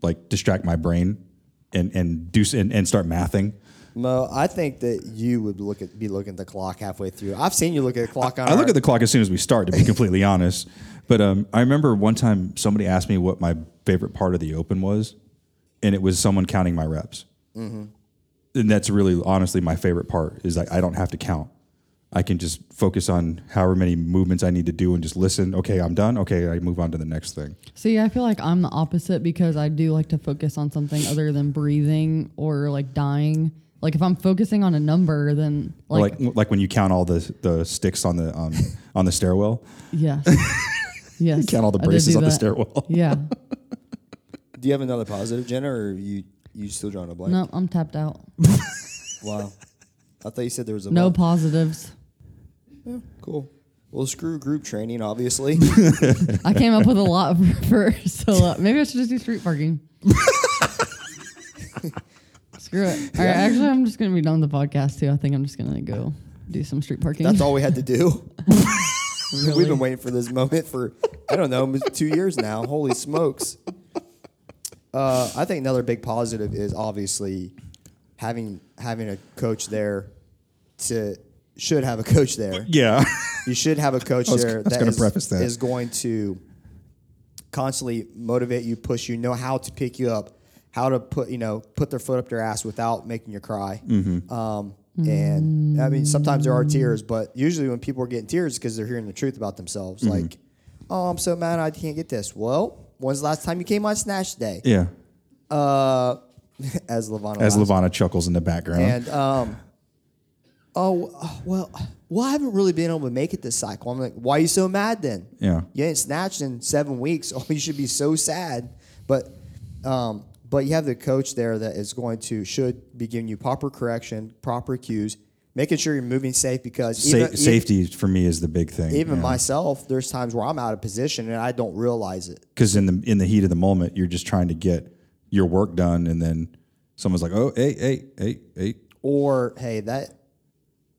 like distract my brain and and do and, and start mathing. Mo, I think that you would look at be looking at the clock halfway through. I've seen you look at the clock on I look at the clock as soon as we start, to be *laughs* completely honest. But um, I remember one time somebody asked me what my favorite part of the open was, and it was someone counting my reps. And that's really, honestly, my favorite part is like I don't have to count. I can just focus on however many movements I need to do and just listen. Okay, I'm done. Okay, I move on to the next thing. See, I feel like I'm the opposite because I do like to focus on something other than breathing or like dying. Like if I'm focusing on a number, then like, like like when you count all the the sticks on the um, *laughs* on the stairwell. yes, *laughs* yes, Count all the braces do on the stairwell. *laughs* Yeah, Do you have another positive, Jenna, or you you still drawing a blank? no, I'm tapped out. Wow. I thought you said there was a No one. positives. Yeah, cool. Well, screw group training, obviously. *laughs* I came up with a lot for, *laughs* for so uh, maybe I should just do street parking. *laughs* Screw it. All right, actually, I'm just gonna be done with the podcast too. I think I'm just gonna go do some street parking. That's all we had to do. We've been waiting for this moment for I don't know, two years now. Holy smokes! Uh, I think another big positive is obviously having having a coach there. To should have a coach there. Yeah. You should have a coach *laughs* was- there that gonna is- preface that. is going to constantly motivate you, push you, know how to pick you up, how to put you know put their foot up their ass without making you cry. Mm-hmm. Um, and I mean, sometimes there are tears, but usually when people are getting tears, because they're hearing the truth about themselves. Mm-hmm. Like, oh, I'm so mad I can't get this. Well, when's the last time you came on Snatch Day? yeah. Uh, *laughs* as Lavana. As. Lavana chuckles in the background. And um, oh well, well, I haven't really been able to make it this cycle. I'm like, why are you so mad then? Yeah. you ain't snatched in seven weeks. *laughs* Oh, you should be so sad. But um, but you have the coach there that is going to should be giving you proper correction, proper cues, making sure you're moving safe because Sa- even, safety for me is the big thing. Even myself, there's times where I'm out of position and I don't realize it. because in the in the heat of the moment, you're just trying to get your work done, and then someone's like, "Oh, hey, hey, hey, hey." Or hey, that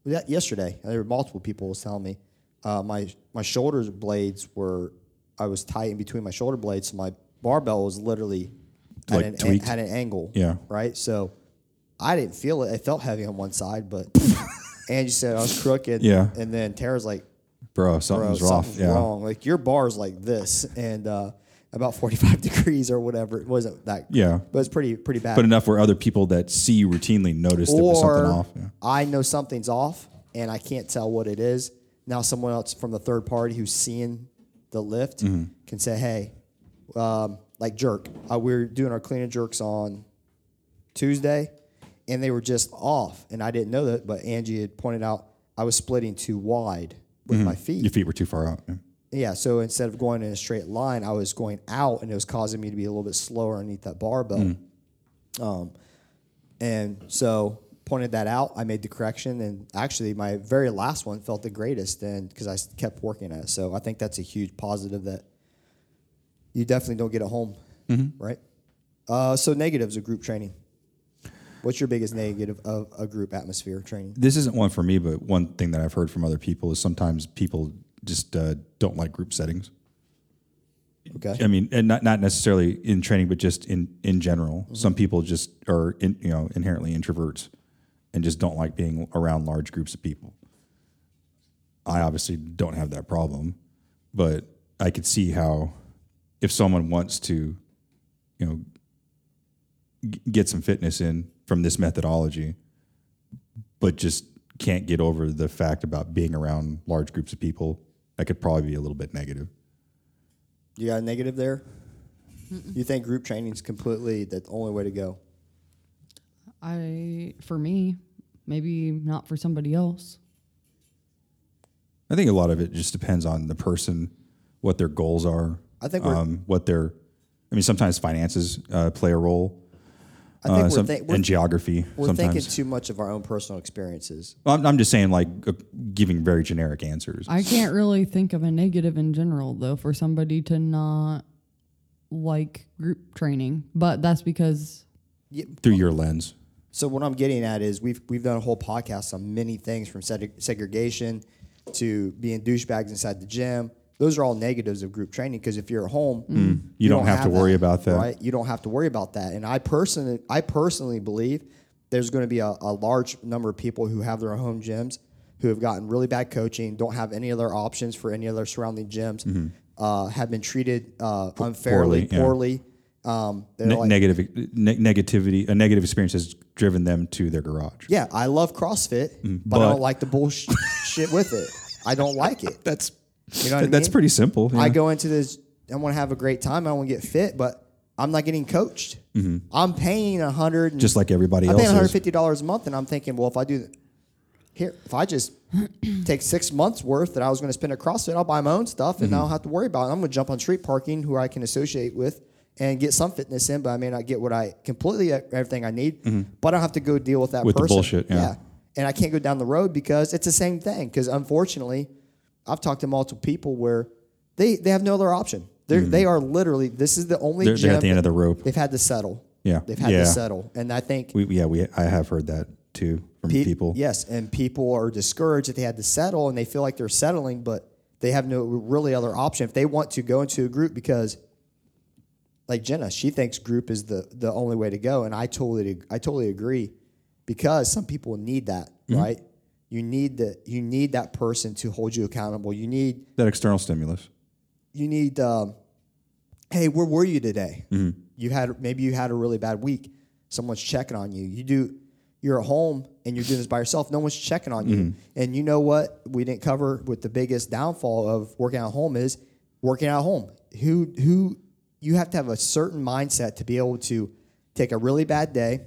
yesterday there were multiple people was telling me uh, my my shoulder blades were I was tight in between my shoulder blades, so my barbell was literally had, Like an, had an angle. Yeah. Right. So I didn't feel it. It felt heavy on one side, but *laughs* Angie said I was crooked. Yeah. And then Tara's like, bro, bro, something's off. something's Yeah. wrong. Like your bar's like this, and uh, about forty five *laughs* degrees or whatever. It wasn't that. Yeah. but it's pretty pretty bad. But enough where other people that see you routinely notice there was something off. Yeah. I know something's off, and I can't tell what it is. Now someone else from the third party who's seeing the lift Mm-hmm. can say, "Hey, um, like jerk, uh, we were doing our clean and jerks on Tuesday, and they were just off, and I didn't know that, but Angie had pointed out I was splitting too wide with my feet. Your feet were too far out. Yeah. Yeah, so instead of going in a straight line, I was going out, and it was causing me to be a little bit slower underneath that barbell. Um, and so pointed that out. I made the correction, and actually, my very last one felt the greatest, and because I kept working at it. So I think that's a huge positive that you definitely don't get at home, right? Uh, so negatives of group training. What's your biggest negative of a group atmosphere training? This isn't one for me, but one thing that I've heard from other people is sometimes people just uh, don't like group settings. Okay. I mean, and not not necessarily in training, but just in in general. Mm-hmm. Some people just are in, you know inherently introverts and just don't like being around large groups of people. I obviously don't have that problem, but I could see how if someone wants to, you know, g- get some fitness in from this methodology, but just can't get over the fact about being around large groups of people, that could probably be a little bit negative. You got a negative there? You think group training is completely the only way to go? I for me, maybe not for somebody else. I think a lot of it just depends on the person, what their goals are. I think um, what their, I mean, sometimes finances uh, play a role. I think uh, we're, some- think, we're, and geography. we're sometimes. thinking too much of our own personal experiences. Well, I'm, I'm just saying, like uh, giving very generic answers. I can't really think of a negative in general though for somebody to not like group training, but that's because through your lens. So what I'm getting at is we've we've done a whole podcast on many things from seg- segregation to being douchebags inside the gym. Those are all negatives of group training because if you're at home, You don't have to worry about that. right? You don't have to worry about that. And I personally, I personally believe there's going to be a, a large number of people who have their home gyms who have gotten really bad coaching, don't have any other options for any other surrounding gyms, uh, have been treated uh, unfairly, Mm-hmm. poorly, yeah. Um, Ne- like- negative ne- negativity, a negative experience has driven them to their garage. Yeah, I love CrossFit, but, I Mm, don't like the bullshit *laughs* with it. I don't like it. That's You know what I *laughs* that's mean? pretty simple. I go into this. I want to have a great time. I want to get fit, but I'm not getting coached. I'm paying a hundred, and- Mm-hmm. Just like everybody I'm else paying is. 150 dollars a month, and I'm thinking, well, if I do here, if I just *clears throat* take six months worth that I was going to spend at CrossFit, I'll buy my own stuff, and I Mm-hmm. don't have to worry about it. I'm going to jump on street parking, who I can associate with, and get some fitness in, but I may not get what I completely everything I need, but I don't have to go deal with that Mm-hmm. With the person. bullshit, yeah. and I can't go down the road because it's the same thing. Because unfortunately, I've talked to multiple people where they they have no other option. They are they are literally this is the only. They're- gym they're at the end of the rope. They've had to settle. Yeah. they've had Yeah. to settle, and I think We, yeah, we I have heard that too from pe- people. Yes, and people are discouraged that they had to settle, and they feel like they're settling, but they have no really other option if they want to go into a group because. Like Jenna, she thinks group is the, the only way to go, and I totally I totally agree, because some people need that, Mm-hmm. right? You need the you need that person to hold you accountable. You need That external stimulus. you need um, hey where were you today Mm-hmm. you had maybe you had a really bad week someone's checking on you you do you're at home and you're doing this by yourself no one's checking on you Mm-hmm. and you know what we didn't cover with the biggest downfall of working at home is working at home who who you have to have a certain mindset to be able to take a really bad day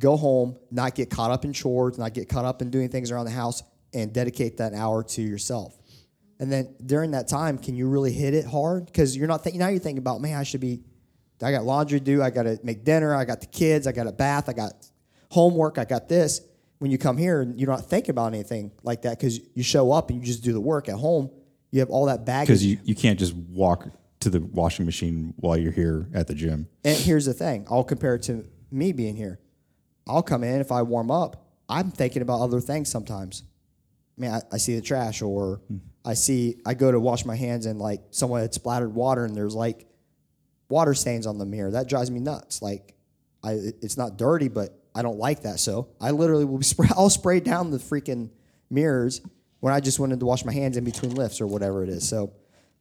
go home, not get caught up in chores, not get caught up in doing things around the house, and dedicate that hour to yourself. And then during that time, can you really hit it hard? Because you're not thinking now. You're thinking about, man, I should be. I got laundry to do. I got to make dinner. I got the kids. I got a bath. I got homework. I got this. When you come here, and you're not thinking about anything like that because you show up and you just do the work at home. You have all that baggage. Because you, you can't just walk to the washing machine while you're here at the gym. And here's the thing I'll compare it to me being here. I'll come in, if I warm up, I'm thinking about other things sometimes. I mean, I, I see the trash, or hmm. I see, I go to wash my hands and like someone had splattered water and there's like water stains on the mirror. That drives me nuts. Like, I, it's not dirty, but I don't like that. So I literally will be spray, *laughs* I'll spray down the freaking mirrors when I just wanted to wash my hands in between lifts or whatever it is. So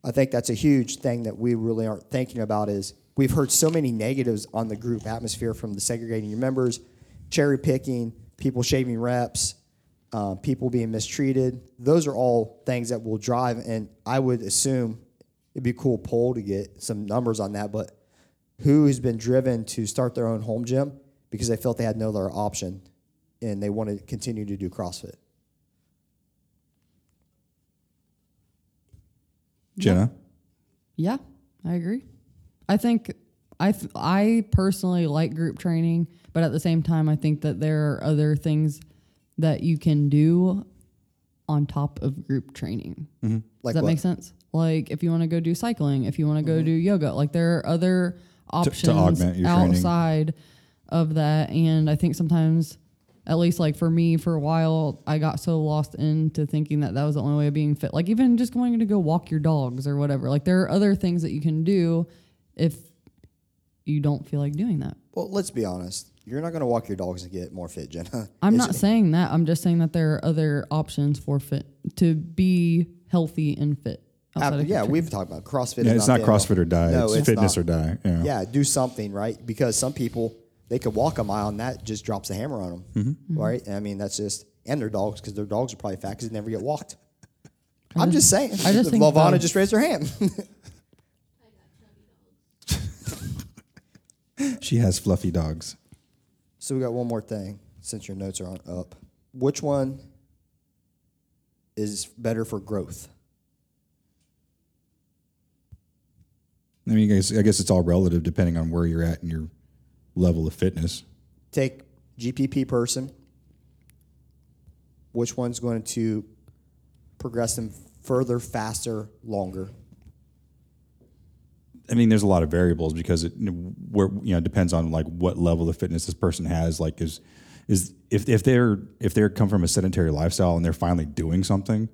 I think that's a huge thing that we really aren't thinking about is we've heard so many negatives on the group atmosphere from the segregating your members, cherry picking, people shaving reps, uh, people being mistreated. Those are all things that will drive, and I would assume it'd be a cool poll to get some numbers on that. But who has been driven to start their own home gym because they felt they had no other option and they want to continue to do CrossFit? Jenna, Yeah, I agree. I think I personally like group training, but at the same time, I think that there are other things that you can do on top of group training. Like Does that what? Mm-hmm. make sense? Like if you want to go do cycling, if you want to go do yoga, like there are other options your training. outside of that. And I think sometimes, at least like for me, for a while, I got so lost into thinking that that was the only way of being fit. Like even just going to go walk your dogs or whatever. Like there are other things that you can do if you don't feel like doing that. Well, let's be honest. You're not going to walk your dogs and get more fit, Jenna. *laughs* I'm It's- not saying that. I'm just saying that there are other options for fit to be healthy and fit. outside Uh, of yeah, we've talked about CrossFit. yeah, is it's not the end. CrossFit or die. No, it's, fitness not. or die. Yeah. Yeah, do something right because some people they could walk a mile and that just drops a hammer on them, Mm-hmm. right? I mean, that's just and their dogs because their dogs are probably fat because they never get walked. I'm just saying. I just think Lavana that- just raised her hand. *laughs* *laughs* She has fluffy dogs. so we got one more thing since your notes are on up. Which one is better for growth? I mean, I guess, I guess it's all relative depending on where you're at and your level of fitness. Take GPP person. Which one's going to progress them further, faster, longer? I mean, there's a lot of variables because it where you know depends on like what level of fitness this person has. Like, is is if if they're if they're come from a sedentary lifestyle and they're finally doing something,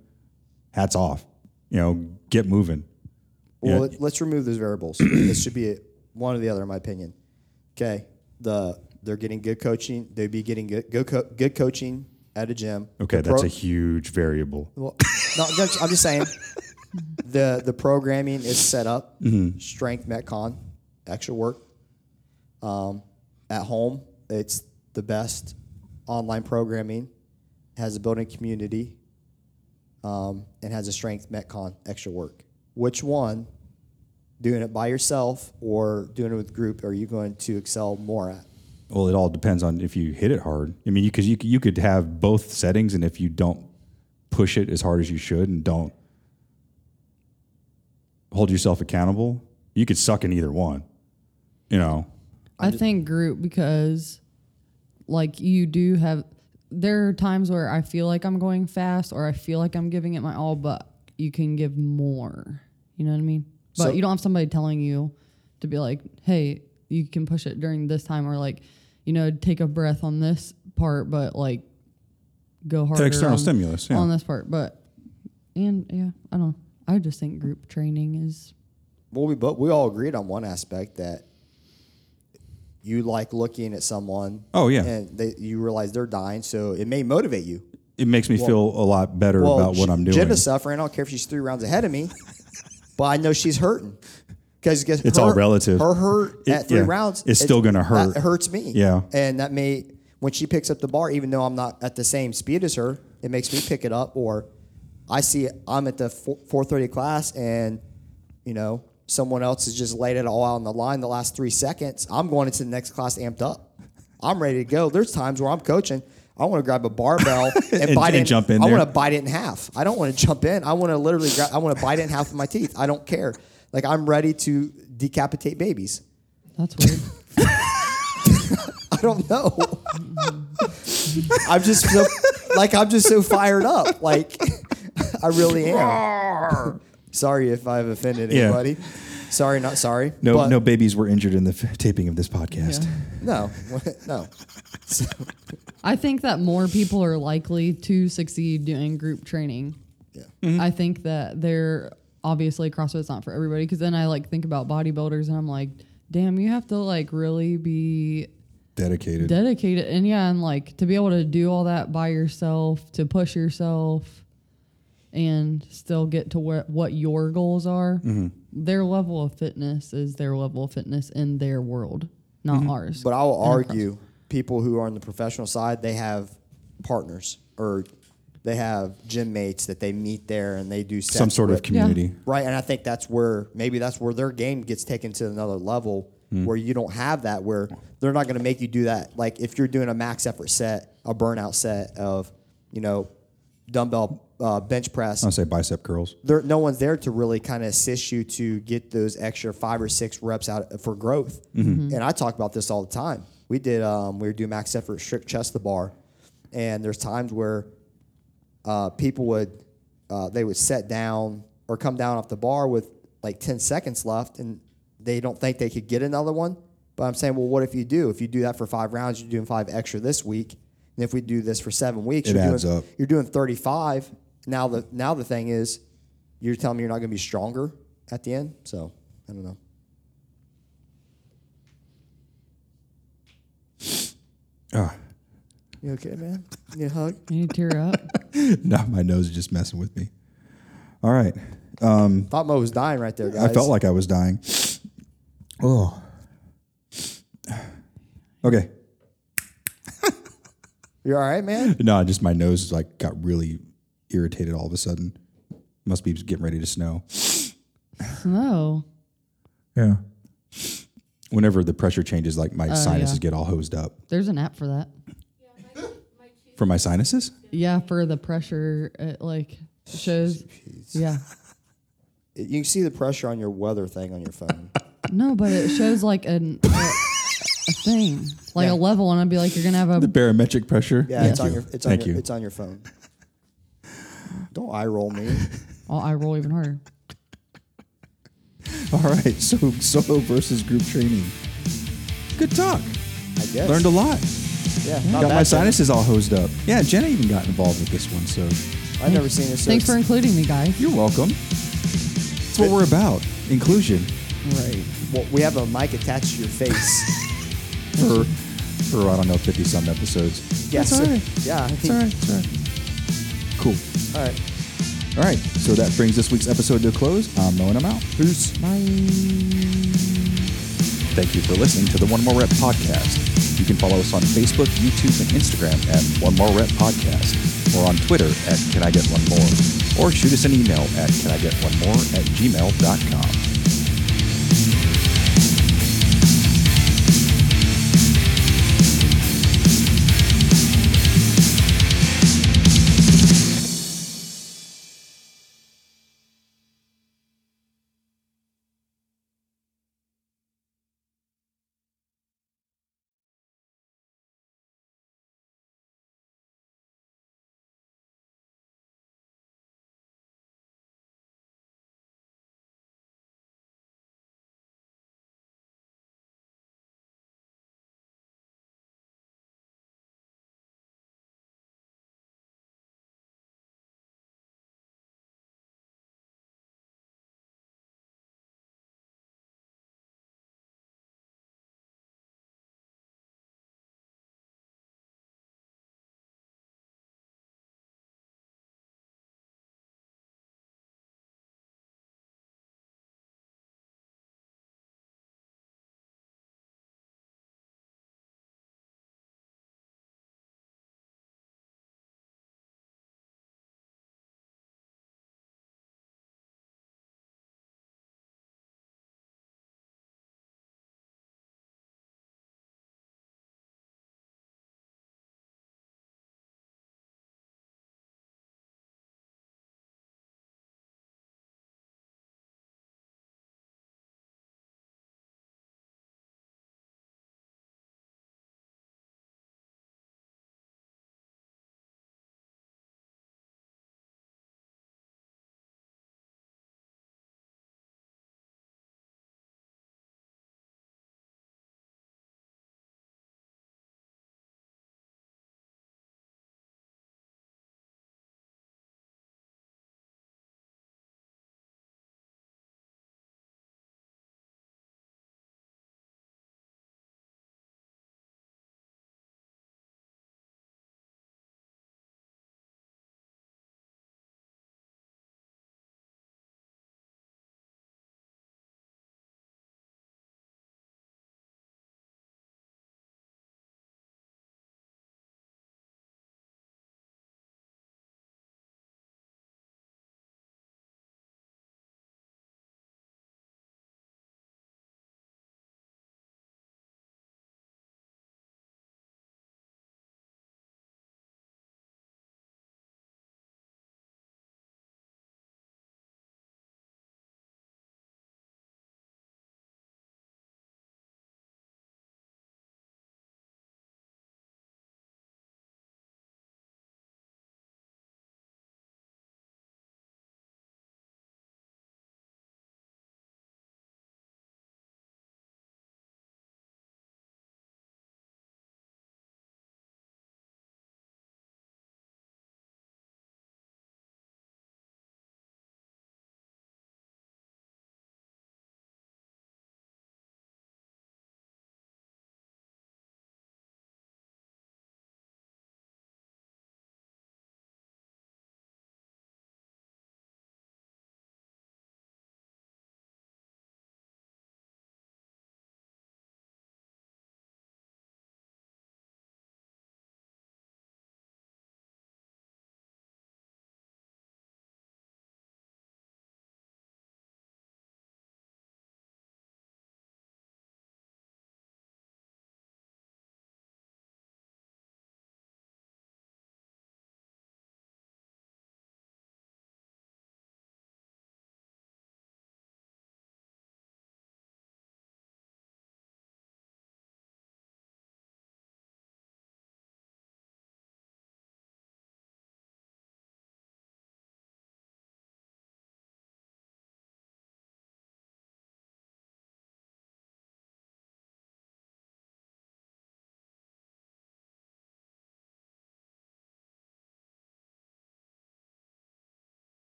hats off. You know, get moving. Well, Yeah. let, let's remove those variables. *clears throat* this should be a, one or the other, in my opinion. Okay, the they're getting good coaching. They'd be getting good good, co- good coaching at a gym. Okay, The that's a huge variable. well, no, I'm just saying *laughs* *laughs* the the programming is set up. Mm-hmm. Strength, metcon, extra work. Um, at home, it's the best online programming. Has a building community. Um, and has a strength metcon extra work. Which one, doing it by yourself or doing it with group, are you going to excel more at? Well, it all depends on if you hit it hard. I mean, because you, could- you could have both settings, and if you don't push it as hard as you should and don't hold yourself accountable, you could suck in either one. You know, I think group because like you do have there are times where I feel like I'm going fast or I feel like I'm giving it my all, but you can give more. You know what I mean? But So- you don't have somebody telling you to be like, hey, you can push it during this time or like, you know, take a breath on this part, but like go harder. external on, stimulus, yeah. On this part. But and yeah, I don't know. I just think group training is Well, we but we all agreed on one aspect that you like looking at someone. Oh, yeah. and they, you realize they're dying, so it may motivate you. it makes me feel a lot better Well, about what I'm doing. Jenna's suffering. I don't care if she's three rounds ahead of me, *laughs* but I know she's hurting because It's all relative. Her hurt It- at three yeah. rounds. It's still gonna hurt. It hurts me. Yeah. and that may when she picks up the bar, even though I'm not at the same speed as her, it makes me pick it up. Or I see I'm at the four thirty class, and you know someone else has just laid it all out on the line the last three seconds. I'm going into the next class amped up. I'm ready to go. There's times where I'm coaching. I want to grab a barbell *laughs* and, And- bite and it. jump in I there. want to bite it in half. I don't want to jump in. I want to literally grab. I want to bite it in half with my teeth. I don't care. Like I'm ready to decapitate babies. that's weird. *laughs* I don't know. *laughs* I'm just so, like I'm just so fired up. Like I really am. *laughs* sorry if I've offended Yeah. anybody. Sorry, not sorry. no, but no babies were injured in the f- taping of this podcast. Yeah. no, no. *laughs* I think that more people are likely to succeed doing group training. Yeah. Mm-hmm. I mm-hmm. think that they're obviously CrossFit's not for everybody because then I like think about bodybuilders and I'm like, damn, you have to like really be Dedicated. dedicated and yeah, and like to be able to do all that by yourself, to push yourself. And still get to where, what your goals are, Mm-hmm. their level of fitness is their level of fitness in their world, not Mm-hmm. ours. But I will argue people who are on the professional side, they have partners or they have gym mates that they meet there and they do Some sort of with. community. Right, and I think that's where maybe that's where their game gets taken to another level Hmm. where you don't have that where they're not going to make you do that. Like if you're doing a max effort set, a burnout set of, you know, dumbbell uh, bench press, I'll say bicep curls. there no one's there to really kind of assist you to get those extra five or six reps out for growth. And I talk about this all the time. We did um, we were doing max effort strict chest to bar, and there's times where uh, people would uh, they would set down or come down off the bar with like 10 seconds left and they don't think they could get another one but i'm saying well what if you do if you do that for five rounds you're doing five extra this week and if we do this for seven weeks It you're adds doing, up. you're doing 35 now the now the thing is you're telling me you're not going to be stronger at the end so i don't know Ah, you okay man you need a hug *laughs* You need to tear up. *laughs* no, my nose is just messing with me. All right. Um, thought mo was dying right there guys I felt like I was dying. Oh. Okay. you're all right man *laughs* No, just my nose like got really irritated all of a sudden. Must be getting ready to snow. No. Yeah. Whenever the pressure changes, like my oh, sinuses yeah. get all hosed up. There's an app for that. For my sinuses? Yeah, for the pressure, it like shows. Yeah. you can see the pressure on your weather thing on your phone *laughs* No, but it shows like an, a, a thing, like Yeah. a level, and I'd be like, you're gonna have a The barometric pressure? Yeah, Thank it's you. on your it's Thank on your you. it's on your phone. Don't eye roll me. *laughs* Oh, I roll even harder. *laughs* All right. So solo versus group training. Good talk. I guess. Learned a lot. Yeah, Got not my bad, Jenna. sinuses all hosed up. Yeah, Jenna even got involved with this one. So I've never seen this. so Thanks for including me, guys. you're welcome. That's what we're about. Inclusion. Right. well, we have a mic attached to your face. *laughs* For for I don't know, fifty some episodes. yeah, That's so- all right. yeah. I It's think, all right. It's all right. Cool. all right. All right. So that brings this week's episode to a close. I'm Mo and I'm out. Peace. Bye. Thank you for listening to the One More Rep podcast. You can follow us on Facebook, YouTube, and Instagram at One More Rep Podcast, or on Twitter at Can I Get One More, or shoot us an email at Can I Get One More at gmail.com.